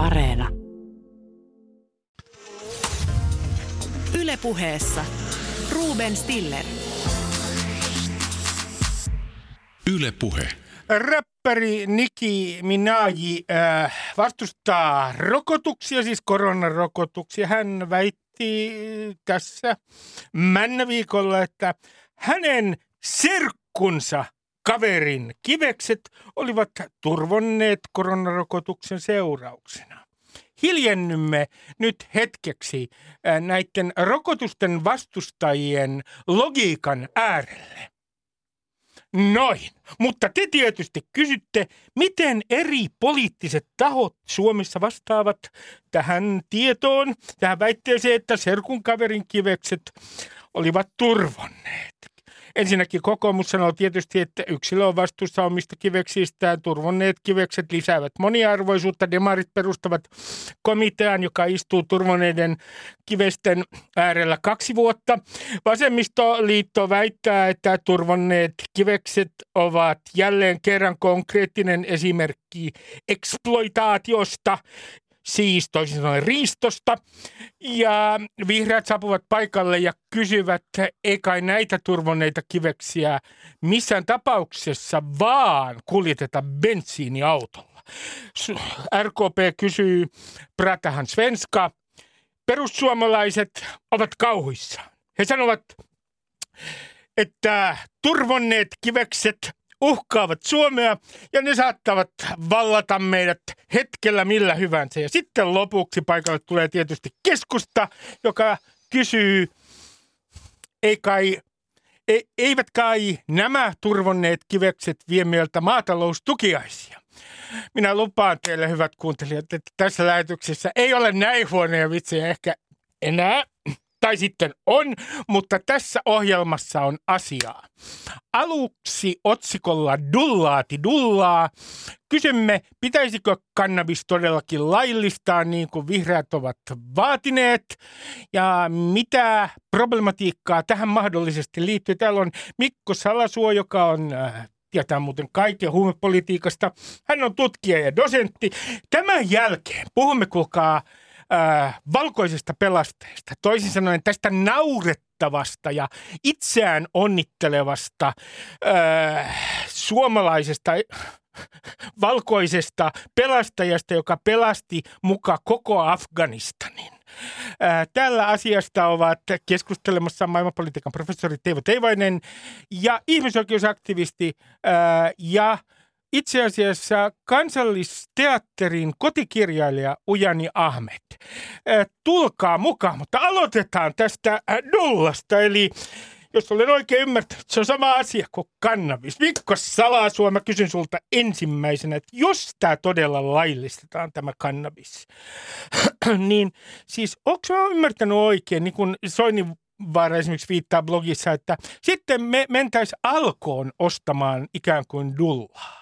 Areena. Ylepuheessa Ruben Stiller. Yle Puhe. Räppäri Nicki Minaj äh, vastustaa rokotuksia, siis koronarokotuksia. Hän väitti tässä männäviikolla, että hänen serkkunsa kaverin kivekset olivat turvonneet koronarokotuksen seurauksena. Hiljennymme nyt hetkeksi äh, näiden rokotusten vastustajien logiikan äärelle. Noin. Mutta te tietysti kysytte, miten eri poliittiset tahot Suomessa vastaavat tähän tietoon, tähän väitteeseen, että serkun kaverin kivekset olivat turvonneet. Ensinnäkin kokoomus sanoo tietysti, että yksilö on vastuussa omista kiveksistään. Turvonneet kivekset lisäävät moniarvoisuutta. Demarit perustavat komitean, joka istuu turvoneiden kivesten äärellä kaksi vuotta. Vasemmistoliitto väittää, että turvonneet kivekset ovat jälleen kerran konkreettinen esimerkki eksploitaatiosta siis toisin sanoen riistosta. Ja vihreät saapuvat paikalle ja kysyvät, ei kai näitä turvonneita kiveksiä missään tapauksessa vaan kuljeteta bensiiniautolla. RKP kysyy Pratahan Svenska. Perussuomalaiset ovat kauhuissa. He sanovat, että turvonneet kivekset uhkaavat Suomea ja ne saattavat vallata meidät hetkellä millä hyvänsä. Ja sitten lopuksi paikalle tulee tietysti keskusta, joka kysyy, ei kai, e, eivät kai nämä turvonneet kivekset vie meiltä maataloustukiaisia. Minä lupaan teille, hyvät kuuntelijat, että tässä lähetyksessä ei ole näin huonoja vitsejä ehkä enää tai sitten on, mutta tässä ohjelmassa on asiaa. Aluksi otsikolla Dullaati dullaa. Kysymme, pitäisikö kannabis todellakin laillistaa niin kuin vihreät ovat vaatineet ja mitä problematiikkaa tähän mahdollisesti liittyy. Täällä on Mikko Salasuo, joka on äh, tietää muuten kaiken huumepolitiikasta. Hän on tutkija ja dosentti. Tämän jälkeen puhumme, kuulkaa, äh, valkoisesta pelastajasta, toisin sanoen tästä naurettavasta ja itseään onnittelevasta äh, suomalaisesta valkoisesta pelastajasta, joka pelasti muka koko Afganistanin. Tällä asiasta ovat keskustelemassa maailmanpolitiikan professori Teivo Teivainen ja ihmisoikeusaktivisti ja itse asiassa kansallisteatterin kotikirjailija Ujani Ahmed. Tulkaa mukaan, mutta aloitetaan tästä Dullasta, eli jos olen oikein ymmärtänyt, se on sama asia kuin kannabis. Mikko Salasuo, mä kysyn sulta ensimmäisenä, että jos tämä todella laillistetaan, tämä kannabis, niin siis onko mä ymmärtänyt oikein, niin kuin Soini Vaara esimerkiksi viittaa blogissa, että sitten me mentäisiin alkoon ostamaan ikään kuin dullaa?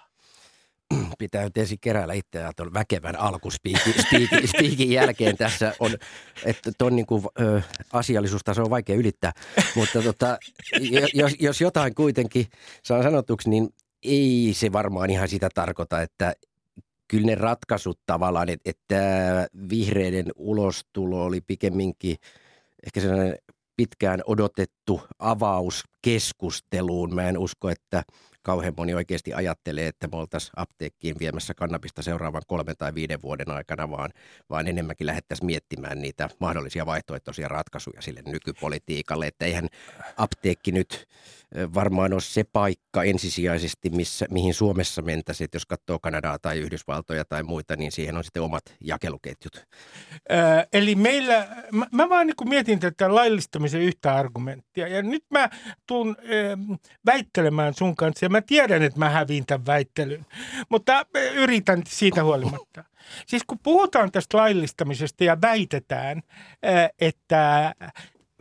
pitää nyt ensin keräillä itseään tuon väkevän alkuspiikin jälkeen tässä on, että tuon niin kuin, ö, asiallisuustaso on vaikea ylittää. Mutta tota, jos, jos jotain kuitenkin saa sanotuksi, niin ei se varmaan ihan sitä tarkoita, että kyllä ne ratkaisut tavallaan, että, että vihreiden ulostulo oli pikemminkin ehkä sellainen pitkään odotettu avaus keskusteluun. Mä en usko, että kauhean moni oikeasti ajattelee, että me oltaisiin apteekkiin viemässä kannabista seuraavan kolmen tai viiden vuoden aikana, vaan, vaan enemmänkin lähdettäisiin miettimään niitä mahdollisia vaihtoehtoisia ratkaisuja sille nykypolitiikalle. Että eihän apteekki nyt varmaan ole se paikka ensisijaisesti, missä, mihin Suomessa mentäisiin. Että jos katsoo Kanadaa tai Yhdysvaltoja tai muita, niin siihen on sitten omat jakeluketjut. Äh, eli meillä, mä, mä vaan niin mietin tätä laillistamisen yhtä argumenttia ja nyt mä tuun äh, väittelemään sun kanssa ja mä tiedän, että mä häviin tämän väittelyn, mutta yritän siitä huolimatta. Siis kun puhutaan tästä laillistamisesta ja väitetään, että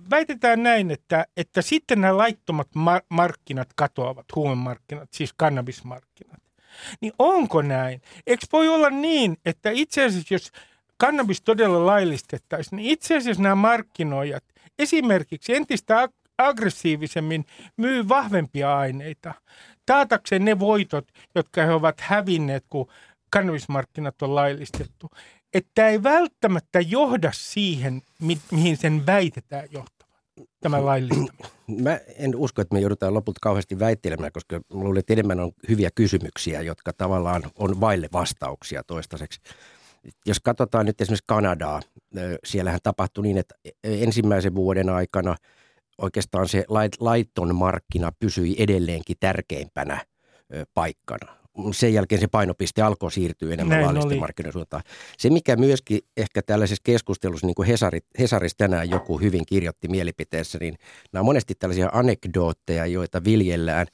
väitetään näin, että, että sitten nämä laittomat mar- markkinat katoavat, huumemarkkinat, siis kannabismarkkinat. Niin onko näin? Eikö voi olla niin, että itse asiassa jos kannabis todella laillistettaisiin, niin itse asiassa nämä markkinoijat esimerkiksi entistä aggressiivisemmin myy vahvempia aineita taatakseen ne voitot, jotka he ovat hävinneet, kun kannabismarkkinat on laillistettu. että ei välttämättä johda siihen, mi- mihin sen väitetään johtavan, tämä laillistaminen. Mä en usko, että me joudutaan lopulta kauheasti väittelemään, koska luulen, että enemmän on hyviä kysymyksiä, jotka tavallaan on vaille vastauksia toistaiseksi. Jos katsotaan nyt esimerkiksi Kanadaa, siellähän tapahtui niin, että ensimmäisen vuoden aikana oikeastaan se laiton markkina pysyi edelleenkin tärkeimpänä paikkana sen jälkeen se painopiste alkoi siirtyä enemmän laillisten markkinoiden suuntaan. Se, mikä myöskin ehkä tällaisessa keskustelussa, niin kuin Hesarit, Hesarissa tänään joku hyvin kirjoitti mielipiteessä, niin nämä on monesti tällaisia anekdootteja, joita viljellään.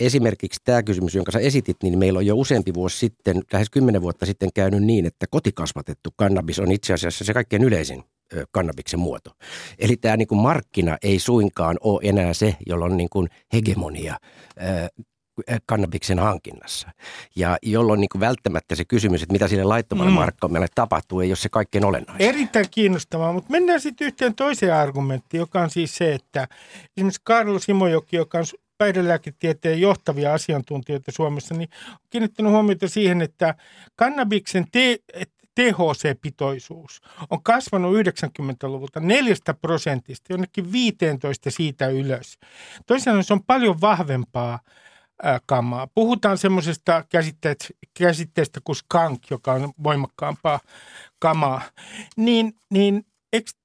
Esimerkiksi tämä kysymys, jonka sä esitit, niin meillä on jo useampi vuosi sitten, lähes kymmenen vuotta sitten käynyt niin, että kotikasvatettu kannabis on itse asiassa se kaikkein yleisin kannabiksen muoto. Eli tämä niin kuin markkina ei suinkaan ole enää se, jolla on niin kuin hegemonia kannabiksen hankinnassa. Ja jolloin niin kuin välttämättä se kysymys, että mitä sille laittomalle mm. markkinoille tapahtuu, ei ole se kaikkein olennaista. Erittäin kiinnostavaa, mutta mennään sitten yhteen toiseen argumenttiin, joka on siis se, että esimerkiksi Karlo Simojoki, joka on päihdelääketieteen johtavia asiantuntijoita Suomessa, niin on kiinnittänyt huomiota siihen, että kannabiksen te- THC-pitoisuus on kasvanut 90-luvulta 4 prosentista jonnekin 15 siitä ylös. Toisaalta se on paljon vahvempaa kamaa. Puhutaan semmoisesta käsitteestä kuin skunk, joka on voimakkaampaa kamaa. Niin, niin eks,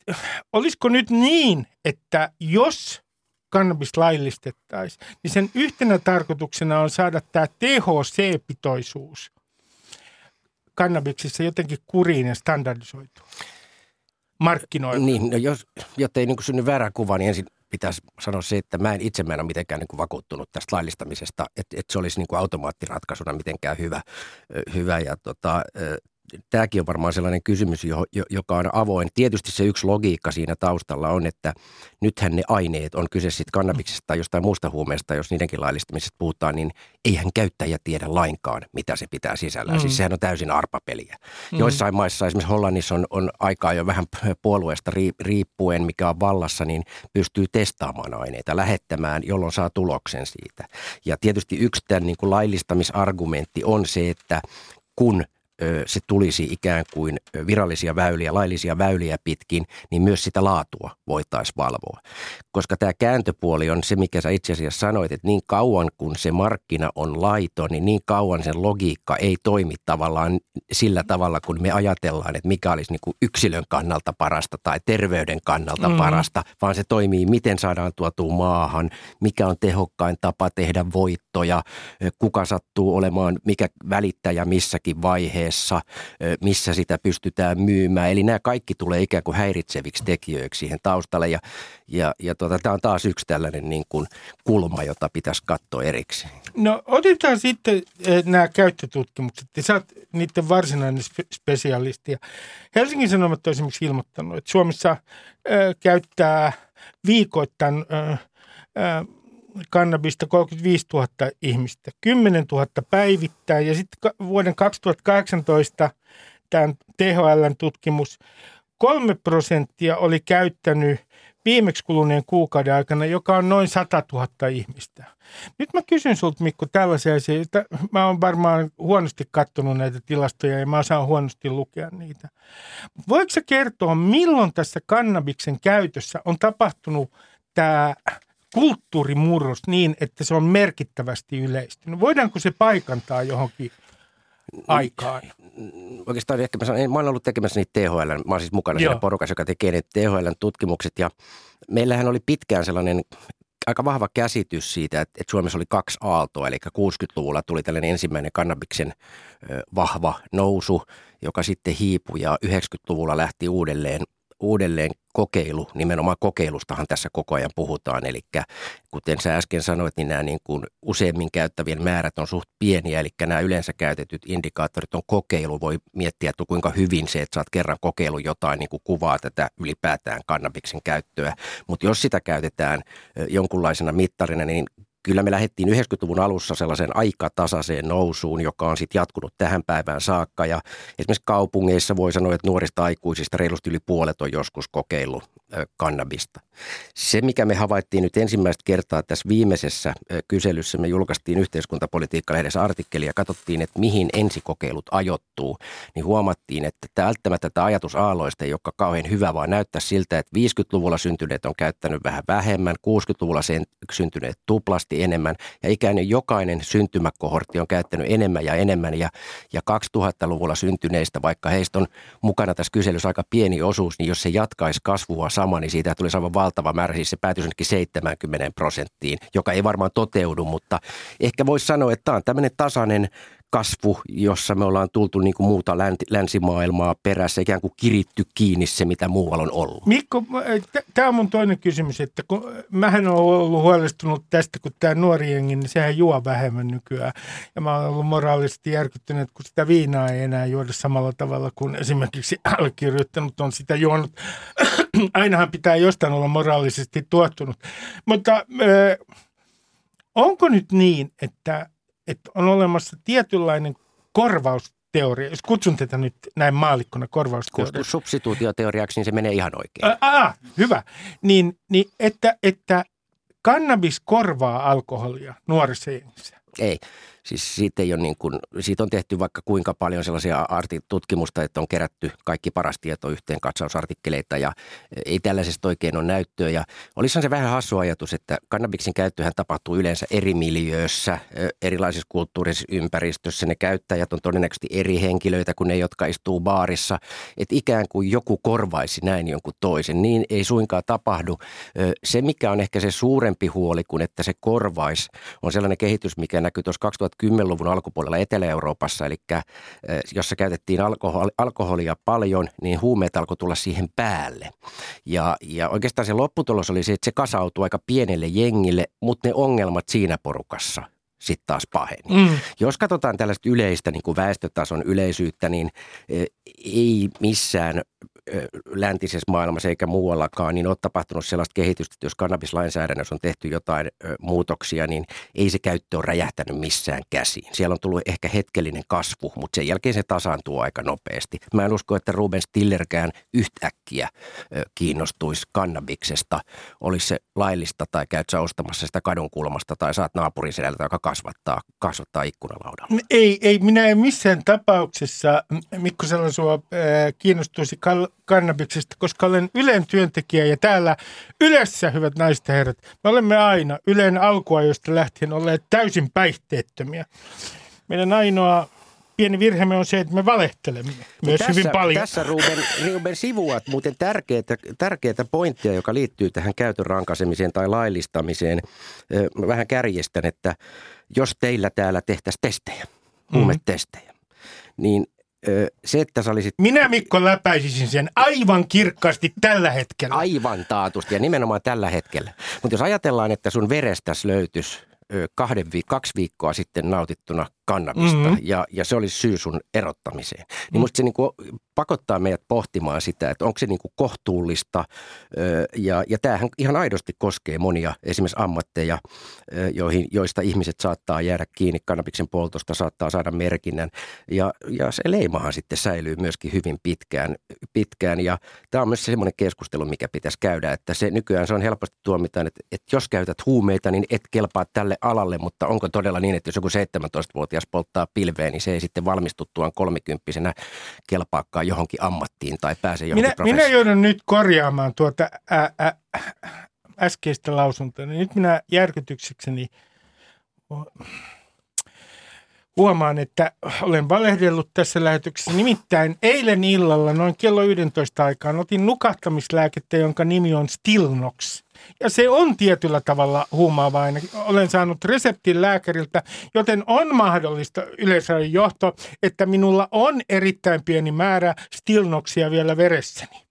olisiko nyt niin, että jos kannabis laillistettaisiin, niin sen yhtenä tarkoituksena on saada tämä THC-pitoisuus kannabiksissa jotenkin kuriin ja standardisoitua markkinoilla. Niin, no jos, jotta ei niin synny väärä kuva, niin ensin pitäisi sanoa se, että mä en itse mä en ole mitenkään niin kuin vakuuttunut tästä laillistamisesta, että, että se olisi niin kuin automaattiratkaisuna mitenkään hyvä. hyvä ja tota, tämäkin on varmaan sellainen kysymys, joka on avoin. Tietysti se yksi logiikka siinä taustalla on, että nythän ne aineet, on kyse sitten kannabiksesta tai jostain muusta huumeesta, jos niidenkin laillistamisesta puhutaan, niin eihän käyttäjä tiedä lainkaan, mitä se pitää sisällään. Siis mm. Siis sehän on täysin arpapeliä. Mm. Joissain maissa, esimerkiksi Hollannissa on, on aikaa jo vähän puolueesta riippuen, mikä on vallassa, niin pystyy testaamaan aineita, lähettämään, jolloin saa tuloksen siitä. Ja tietysti yksi tämän niin kuin laillistamisargumentti on se, että kun se tulisi ikään kuin virallisia väyliä, laillisia väyliä pitkin, niin myös sitä laatua voitaisiin valvoa. Koska tämä kääntöpuoli on se, mikä sä itse asiassa sanoit, että niin kauan kun se markkina on laiton, niin niin kauan sen logiikka ei toimi tavallaan sillä tavalla, kun me ajatellaan, että mikä olisi niin kuin yksilön kannalta parasta tai terveyden kannalta mm. parasta, vaan se toimii, miten saadaan tuotua maahan, mikä on tehokkain tapa tehdä voittoja, kuka sattuu olemaan, mikä välittäjä missäkin vaiheessa vaiheessa, missä sitä pystytään myymään. Eli nämä kaikki tulee ikään kuin häiritseviksi tekijöiksi siihen taustalle ja, ja, ja tuota, tämä on taas yksi tällainen niin kuin kulma, jota pitäisi katsoa erikseen. No otetaan sitten nämä käyttötutkimukset. Sä oot niiden varsinainen spesialisti. Helsingin Sanomat on esimerkiksi ilmoittanut, että Suomessa äh, käyttää viikoittain äh, kannabista 35 000 ihmistä, 10 000 päivittäin ja sitten vuoden 2018 tämän THLn tutkimus, kolme prosenttia oli käyttänyt viimeksi kuluneen kuukauden aikana, joka on noin 100 000 ihmistä. Nyt mä kysyn sulta Mikko tällaisia asioita. Mä oon varmaan huonosti katsonut näitä tilastoja ja mä osaan huonosti lukea niitä. Voiko sä kertoa, milloin tässä kannabiksen käytössä on tapahtunut tämä kulttuurimurros niin, että se on merkittävästi yleistynyt? Voidaanko se paikantaa johonkin aikaan? Oikeastaan ehkä mä, sanon, mä olen ollut tekemässä niitä THL, mä olen siis mukana Joo. siinä porukassa, joka tekee ne THL tutkimukset ja meillähän oli pitkään sellainen aika vahva käsitys siitä, että, että Suomessa oli kaksi aaltoa, eli 60-luvulla tuli tällainen ensimmäinen kannabiksen vahva nousu, joka sitten hiipui ja 90-luvulla lähti uudelleen uudelleen kokeilu, nimenomaan kokeilustahan tässä koko ajan puhutaan. Eli kuten sä äsken sanoit, niin nämä niin kuin useimmin käyttävien määrät on suht pieniä, eli nämä yleensä käytetyt indikaattorit on kokeilu. Voi miettiä, että kuinka hyvin se, että sä oot kerran kokeilu jotain, niin kuin kuvaa tätä ylipäätään kannabiksen käyttöä. Mutta jos sitä käytetään jonkunlaisena mittarina, niin kyllä me lähdettiin 90-luvun alussa sellaisen aikatasaiseen nousuun, joka on sitten jatkunut tähän päivään saakka. Ja esimerkiksi kaupungeissa voi sanoa, että nuorista aikuisista reilusti yli puolet on joskus kokeillut kannabista. Se, mikä me havaittiin nyt ensimmäistä kertaa tässä viimeisessä kyselyssä, me julkaistiin yhteiskuntapolitiikka-lehdessä artikkeli ja katsottiin, että mihin ensikokeilut ajoittuu, niin huomattiin, että välttämättä tätä ajatusaalloista ei ole kauhean hyvä, vaan näyttää siltä, että 50-luvulla syntyneet on käyttänyt vähän vähemmän, 60-luvulla sen syntyneet tuplasti enemmän ja ikäinen jokainen syntymäkohortti on käyttänyt enemmän ja enemmän ja, ja 2000-luvulla syntyneistä, vaikka heistä on mukana tässä kyselyssä aika pieni osuus, niin jos se jatkaisi kasvua sama, niin siitä tulisi aivan valtava määrä, siis se päätyisi 70 prosenttiin, joka ei varmaan toteudu, mutta ehkä voisi sanoa, että tämä on tämmöinen tasainen kasvu, jossa me ollaan tultu niin kuin muuta länsimaailmaa perässä, ikään kuin kiritty kiinni se, mitä muualla on ollut. Mikko, tämä on mun toinen kysymys, että kun mähän olen ollut huolestunut tästä, kun tämä nuori jengi, niin sehän juo vähemmän nykyään. Ja mä oon ollut moraalisesti järkyttynyt, kun sitä viinaa ei enää juoda samalla tavalla kuin esimerkiksi allekirjoittanut on sitä juonut. Ainahan pitää jostain olla moraalisesti tuottunut. Mutta äh, onko nyt niin, että että on olemassa tietynlainen korvausteoria, jos kutsun tätä nyt näin maalikkona korvausteoria. Kutsu substituutioteoriaksi, niin se menee ihan oikein. Aa, hyvä. Niin, niin että, että kannabis korvaa alkoholia nuorissa jengissä. Ei. Siis siitä, ei ole niin kuin, siitä on tehty vaikka kuinka paljon sellaisia tutkimusta, että on kerätty kaikki paras tieto yhteen katsausartikkeleita ja ei tällaisesta oikein ole näyttöä. Ja olisihan se vähän hassu ajatus, että kannabiksen käyttöhän tapahtuu yleensä eri miljöössä, erilaisissa kulttuurisissa ympäristössä. Ne käyttäjät on todennäköisesti eri henkilöitä kuin ne, jotka istuu baarissa. Että ikään kuin joku korvaisi näin jonkun toisen. Niin ei suinkaan tapahdu. Se, mikä on ehkä se suurempi huoli kuin että se korvaisi, on sellainen kehitys, mikä näkyy tuossa 2010-luvun alkupuolella Etelä-Euroopassa, eli eh, jossa käytettiin alkohol, alkoholia paljon, niin huumeet alkoi tulla siihen päälle. Ja, ja oikeastaan se lopputulos oli se, että se kasautui aika pienelle jengille, mutta ne ongelmat siinä porukassa sitten taas paheni. Mm. Jos katsotaan tällaista yleistä niin kuin väestötason yleisyyttä, niin eh, ei missään läntisessä maailmassa eikä muuallakaan, niin on tapahtunut sellaista kehitystä, että jos kannabislainsäädännössä on tehty jotain muutoksia, niin ei se käyttö ole räjähtänyt missään käsiin. Siellä on tullut ehkä hetkellinen kasvu, mutta sen jälkeen se tasaantuu aika nopeasti. Mä en usko, että Ruben Stillerkään yhtäkkiä kiinnostuisi kannabiksesta. Olisi se laillista tai käyt sä ostamassa sitä kadun kulmasta tai saat naapurin sedältä, joka kasvattaa, kasvattaa ikkunalaudalla. Ei, ei, minä en missään tapauksessa, Mikko Salasua, kiinnostuisi kal- kannabiksesta, koska olen Ylen työntekijä ja täällä Ylessä, hyvät naiset ja herrat, me olemme aina Ylen alkuajoista lähtien olleet täysin päihteettömiä. Meidän ainoa pieni virheemme on se, että me valehtelemme myös tässä, hyvin paljon. Tässä Ruben, Ruben sivuat muuten tärkeää, tärkeää pointtia, joka liittyy tähän käytön rankasemiseen tai laillistamiseen. Mä vähän kärjestän, että jos teillä täällä tehtäisiin testejä, huumetestejä, niin se, että sä olisit... Minä Mikko läpäisisin sen aivan kirkkaasti tällä hetkellä. Aivan taatusti ja nimenomaan tällä hetkellä. Mutta jos ajatellaan, että sun verestäs löytyisi kahden, kaksi viikkoa sitten nautittuna kannabista mm-hmm. ja, ja se olisi syy sun erottamiseen. Niin mm. musta se niin kuin pakottaa meidät pohtimaan sitä, että onko se niin kuin kohtuullista ja, ja tämähän ihan aidosti koskee monia esimerkiksi ammatteja, joihin, joista ihmiset saattaa jäädä kiinni kannabiksen poltosta, saattaa saada merkinnän ja, ja se leimahan sitten säilyy myöskin hyvin pitkään, pitkään ja tämä on myös semmoinen keskustelu, mikä pitäisi käydä, että se nykyään se on helposti tuomitaan, että, että jos käytät huumeita, niin et kelpaa tälle alalle, mutta onko todella niin, että jos joku 17-vuotias polttaa pilveen, niin se ei sitten valmistuttuaan kolmikymppisenä kelpaakaan johonkin ammattiin tai pääse johonkin minä, minä joudun nyt korjaamaan tuota ä, ä, äskeistä lausuntoa. Nyt minä järkytyksekseni huomaan, että olen valehdellut tässä lähetyksessä. Nimittäin eilen illalla noin kello 11 aikaan otin nukahtamislääkettä, jonka nimi on Stilnox. Ja se on tietyllä tavalla huumaava Olen saanut reseptin lääkäriltä, joten on mahdollista yleisradion johto, että minulla on erittäin pieni määrä Stilnoxia vielä veressäni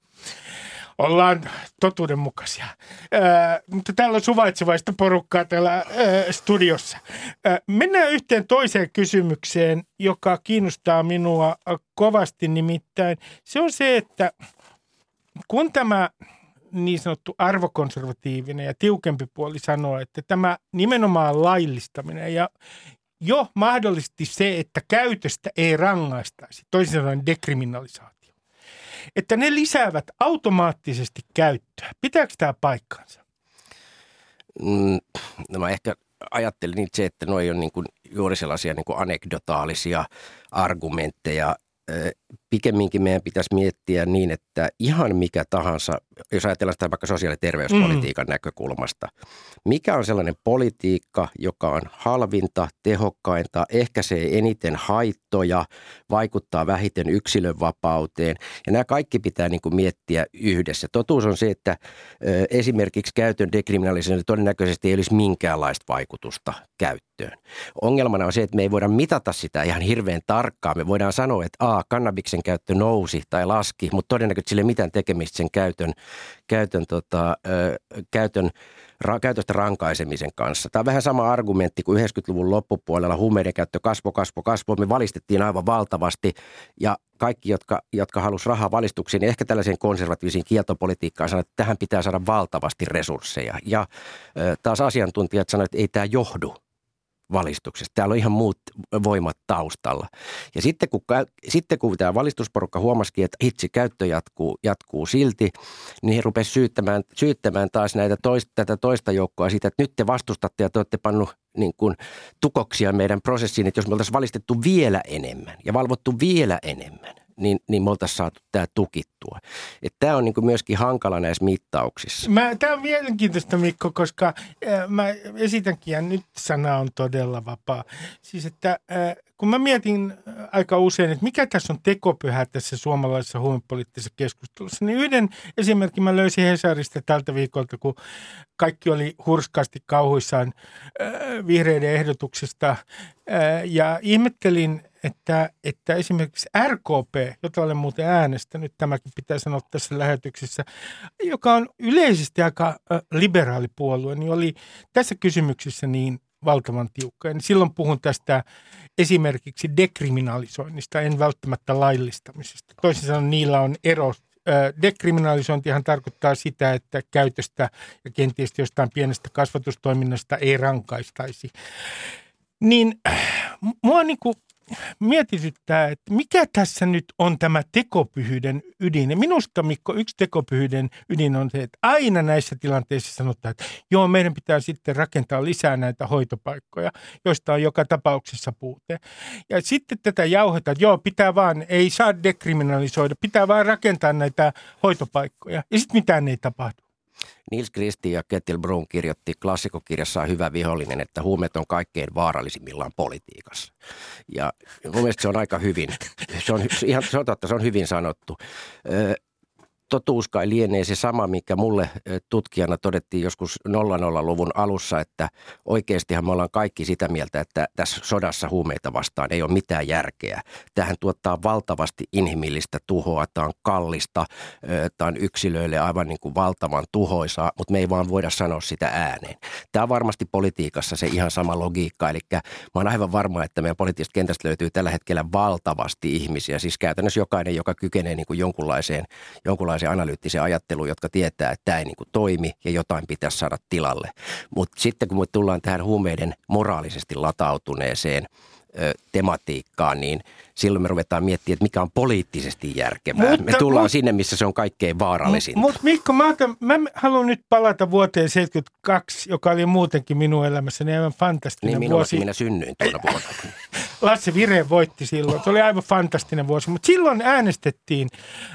ollaan totuudenmukaisia. Ää, mutta täällä on suvaitsevaista porukkaa täällä ää, studiossa. Ää, mennään yhteen toiseen kysymykseen, joka kiinnostaa minua kovasti nimittäin. Se on se, että kun tämä niin sanottu arvokonservatiivinen ja tiukempi puoli sanoo, että tämä nimenomaan laillistaminen ja jo mahdollisesti se, että käytöstä ei rangaistaisi, toisin sanoen dekriminalisaatio, että ne lisäävät automaattisesti käyttöä. Pitääkö tämä paikkansa? Mm, no mä ehkä ajattelin itse, että nuo on niin kuin juuri sellaisia niin kuin anekdotaalisia argumentteja, pikemminkin meidän pitäisi miettiä niin, että ihan mikä tahansa, jos ajatellaan sitä vaikka sosiaali- ja terveyspolitiikan mm. näkökulmasta, mikä on sellainen politiikka, joka on halvinta, tehokkainta, ehkäisee eniten haittoja, vaikuttaa vähiten yksilön vapauteen. Ja nämä kaikki pitää niin kuin miettiä yhdessä. Totuus on se, että esimerkiksi käytön dekriminalisoinnilla todennäköisesti ei olisi minkäänlaista vaikutusta käyttöön. Ongelmana on se, että me ei voida mitata sitä ihan hirveän tarkkaan. Me voidaan sanoa, että a, kannabiksen käyttö nousi tai laski, mutta todennäköisesti sille mitään tekemistä sen käytön, käytön, tota, käytön ra, käytöstä rankaisemisen kanssa. Tämä on vähän sama argumentti kuin 90-luvun loppupuolella huumeiden käyttö kasvo, kasvo, kasvo. Me valistettiin aivan valtavasti ja kaikki, jotka, jotka halusivat rahaa valistuksiin, niin ehkä tällaiseen konservatiivisiin kieltopolitiikkaan sanoivat, että tähän pitää saada valtavasti resursseja. Ja taas asiantuntijat sanoivat, että ei tämä johdu valistuksesta. Täällä on ihan muut voimat taustalla. Ja sitten kun, sitten kun tämä valistusporukka huomasikin, että itse käyttö jatkuu, jatkuu silti, niin he rupesivat syyttämään, syyttämään taas näitä toista, tätä toista joukkoa siitä, että nyt te vastustatte ja te olette pannut niin kuin, tukoksia meidän prosessiin, että jos me oltaisiin valistettu vielä enemmän ja valvottu vielä enemmän, niin, niin me oltaisiin saatu tämä tukittua. Että tämä on niin kuin myöskin hankala näissä mittauksissa. Mä, tämä on mielenkiintoista Mikko, koska äh, mä esitänkin ja nyt sana on todella vapaa. Siis että äh, kun mä mietin aika usein, että mikä tässä on tekopyhä tässä suomalaisessa huumepoliittisessa keskustelussa, niin yhden esimerkin mä löysin Hesarista tältä viikolta, kun kaikki oli hurskaasti kauhuissaan äh, vihreiden ehdotuksesta äh, ja ihmettelin, että, että esimerkiksi RKP, jota olen muuten äänestänyt, tämäkin pitää sanoa tässä lähetyksessä, joka on yleisesti aika liberaali puolue, niin oli tässä kysymyksessä niin valtavan tiukka. Ja silloin puhun tästä esimerkiksi dekriminalisoinnista, en välttämättä laillistamisesta. Toisin sanoen niillä on ero dekriminalisointihan tarkoittaa sitä, että käytöstä ja kenties jostain pienestä kasvatustoiminnasta ei rankaistaisi. Niin mua niin kuin mietityttää, että mikä tässä nyt on tämä tekopyhyyden ydin. Ja minusta, Mikko, yksi tekopyhyyden ydin on se, että aina näissä tilanteissa sanotaan, että joo, meidän pitää sitten rakentaa lisää näitä hoitopaikkoja, joista on joka tapauksessa puute. Ja sitten tätä jauhetaan, että joo, pitää vaan, ei saa dekriminalisoida, pitää vaan rakentaa näitä hoitopaikkoja. Ja sitten mitään ei tapahdu. Nils Kristi ja Kettil Brun kirjoitti klassikokirjassaan Hyvä vihollinen, että huumeet on kaikkein vaarallisimmillaan politiikassa. Ja mun mielestä se on aika hyvin, se on, ihan, se on totta, se on hyvin sanottu totuus kai lienee se sama, mikä mulle tutkijana todettiin joskus 00-luvun alussa, että oikeastihan me ollaan kaikki sitä mieltä, että tässä sodassa huumeita vastaan ei ole mitään järkeä. Tähän tuottaa valtavasti inhimillistä tuhoa, tämä on kallista, tämä on yksilöille aivan niin kuin valtavan tuhoisaa, mutta me ei vaan voida sanoa sitä ääneen. Tämä on varmasti politiikassa se ihan sama logiikka, eli mä oon aivan varma, että meidän poliittisesta kentästä löytyy tällä hetkellä valtavasti ihmisiä, siis käytännössä jokainen, joka kykenee niin kuin jonkunlaiseen, jonkunlaiseen se analyyttisen ajatteluun, jotka tietää, että tämä ei niin kuin toimi ja jotain pitäisi saada tilalle. Mutta sitten kun me tullaan tähän huumeiden moraalisesti latautuneeseen tematiikkaan, niin silloin me ruvetaan miettimään, että mikä on poliittisesti järkevää. Mutta, me tullaan mutta, sinne, missä se on kaikkein vaarallisinta. Mutta Mikko, mä, otan, mä haluan nyt palata vuoteen 72, joka oli muutenkin minun elämässäni aivan fantastinen niin, vuosi. minä synnyin tuona vuonna. Lasse Vire voitti silloin. Se oli aivan fantastinen vuosi, mutta silloin äänestettiin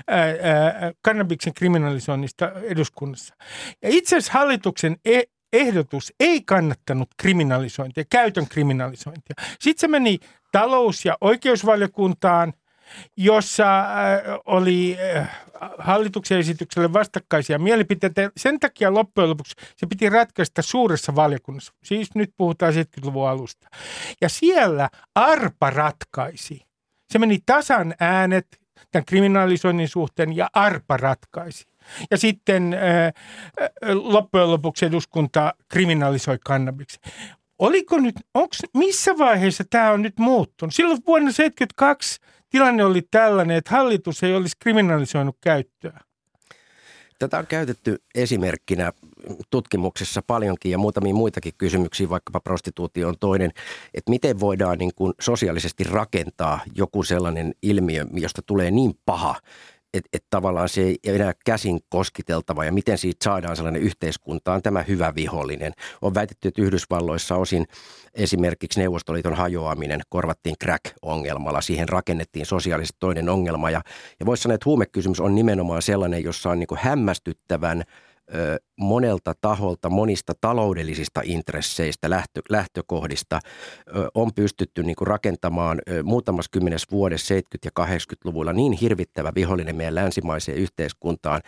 ää, ää, kannabiksen kriminalisoinnista eduskunnassa. Ja itse asiassa hallituksen e- ehdotus ei kannattanut kriminalisointia, käytön kriminalisointia. Sitten se meni talous- ja oikeusvaliokuntaan, jossa äh, oli äh, hallituksen esitykselle vastakkaisia mielipiteitä. Sen takia loppujen lopuksi se piti ratkaista suuressa valiokunnassa. Siis nyt puhutaan 70-luvun alusta. Ja siellä Arpa ratkaisi. Se meni tasan äänet tämän kriminalisoinnin suhteen ja Arpa ratkaisi. Ja sitten äh, loppujen lopuksi eduskunta kriminalisoi kannabiksen. Oliko nyt, onks, missä vaiheessa tämä on nyt muuttunut? Silloin vuonna 1972 tilanne oli tällainen, että hallitus ei olisi kriminalisoinut käyttöä. Tätä on käytetty esimerkkinä tutkimuksessa paljonkin ja muutamia muitakin kysymyksiä, vaikkapa prostituutio on toinen, että miten voidaan niin kuin sosiaalisesti rakentaa joku sellainen ilmiö, josta tulee niin paha, että et tavallaan se ei enää käsin koskiteltava ja miten siitä saadaan sellainen yhteiskunta on tämä hyvä vihollinen. On väitetty, että Yhdysvalloissa osin esimerkiksi Neuvostoliiton hajoaminen korvattiin crack-ongelmalla. Siihen rakennettiin sosiaalisesti toinen ongelma ja, ja voisi sanoa, että huumekysymys on nimenomaan sellainen, jossa on niin hämmästyttävän – monelta taholta, monista taloudellisista intresseistä, lähtö, lähtökohdista on pystytty niin kuin rakentamaan muutamassa kymmenes vuodessa 70- ja 80-luvulla niin hirvittävä vihollinen meidän länsimaiseen yhteiskuntaan,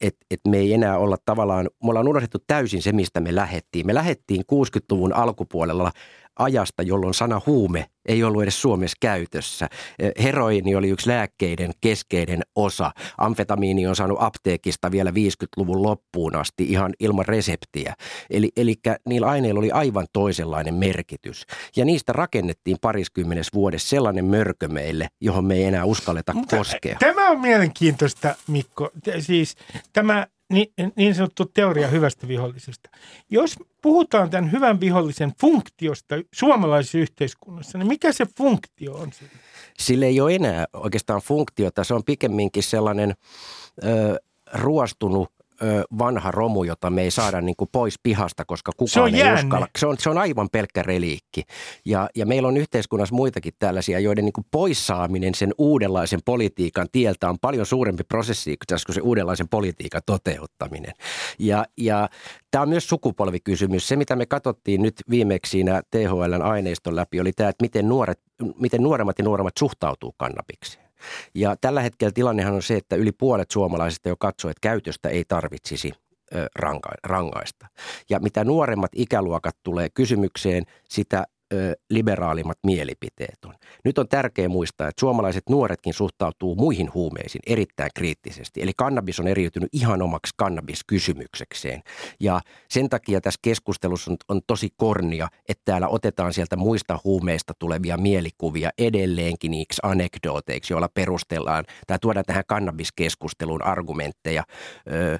että, että me ei enää olla tavallaan, me ollaan unohdettu täysin se, mistä me lähettiin. Me lähettiin 60-luvun alkupuolella ajasta, jolloin sana huume ei ollut edes Suomessa käytössä. Heroini oli yksi lääkkeiden keskeinen osa. Amfetamiini on saanut apteekista vielä 50-luvun loppuun asti ihan ilman reseptiä. Eli, eli niillä aineilla oli aivan toisenlainen merkitys. Ja niistä rakennettiin pariskymmenes vuodessa sellainen mörkö meille, johon me ei enää uskalleta Mutta koskea. Tämä on mielenkiintoista, Mikko. Siis tämä niin, niin sanottu teoria hyvästä vihollisesta. Jos puhutaan tämän hyvän vihollisen funktiosta suomalaisessa yhteiskunnassa, niin mikä se funktio on? Sille ei ole enää oikeastaan funktiota. Se on pikemminkin sellainen ö, ruostunut vanha romu, jota me ei saada niin kuin pois pihasta, koska kukaan se ei uskalla. Se on, se on aivan pelkkä reliikki. Ja, ja meillä on yhteiskunnassa muitakin tällaisia, joiden niin kuin poissaaminen sen uudenlaisen politiikan tieltä on paljon suurempi prosessi kuin se uudenlaisen politiikan toteuttaminen. Ja, ja tämä on myös sukupolvikysymys. Se, mitä me katsottiin nyt viimeksi siinä THLn aineiston läpi, oli tämä, että miten, nuoret, miten nuoremmat ja nuoremmat suhtautuu kannabikseen. Ja tällä hetkellä tilannehan on se, että yli puolet suomalaisista jo katsoo, että käytöstä ei tarvitsisi rangaista. Ja mitä nuoremmat ikäluokat tulee kysymykseen, sitä liberaalimmat mielipiteet on. Nyt on tärkeää muistaa, että suomalaiset nuoretkin suhtautuu muihin huumeisiin erittäin kriittisesti. Eli kannabis on eriytynyt ihan omaksi kannabiskysymyksekseen. Ja sen takia tässä keskustelussa on, on tosi kornia, että täällä otetaan sieltä muista huumeista tulevia mielikuvia edelleenkin niiksi anekdooteiksi, joilla perustellaan tai tuodaan tähän kannabiskeskusteluun argumentteja. Öö,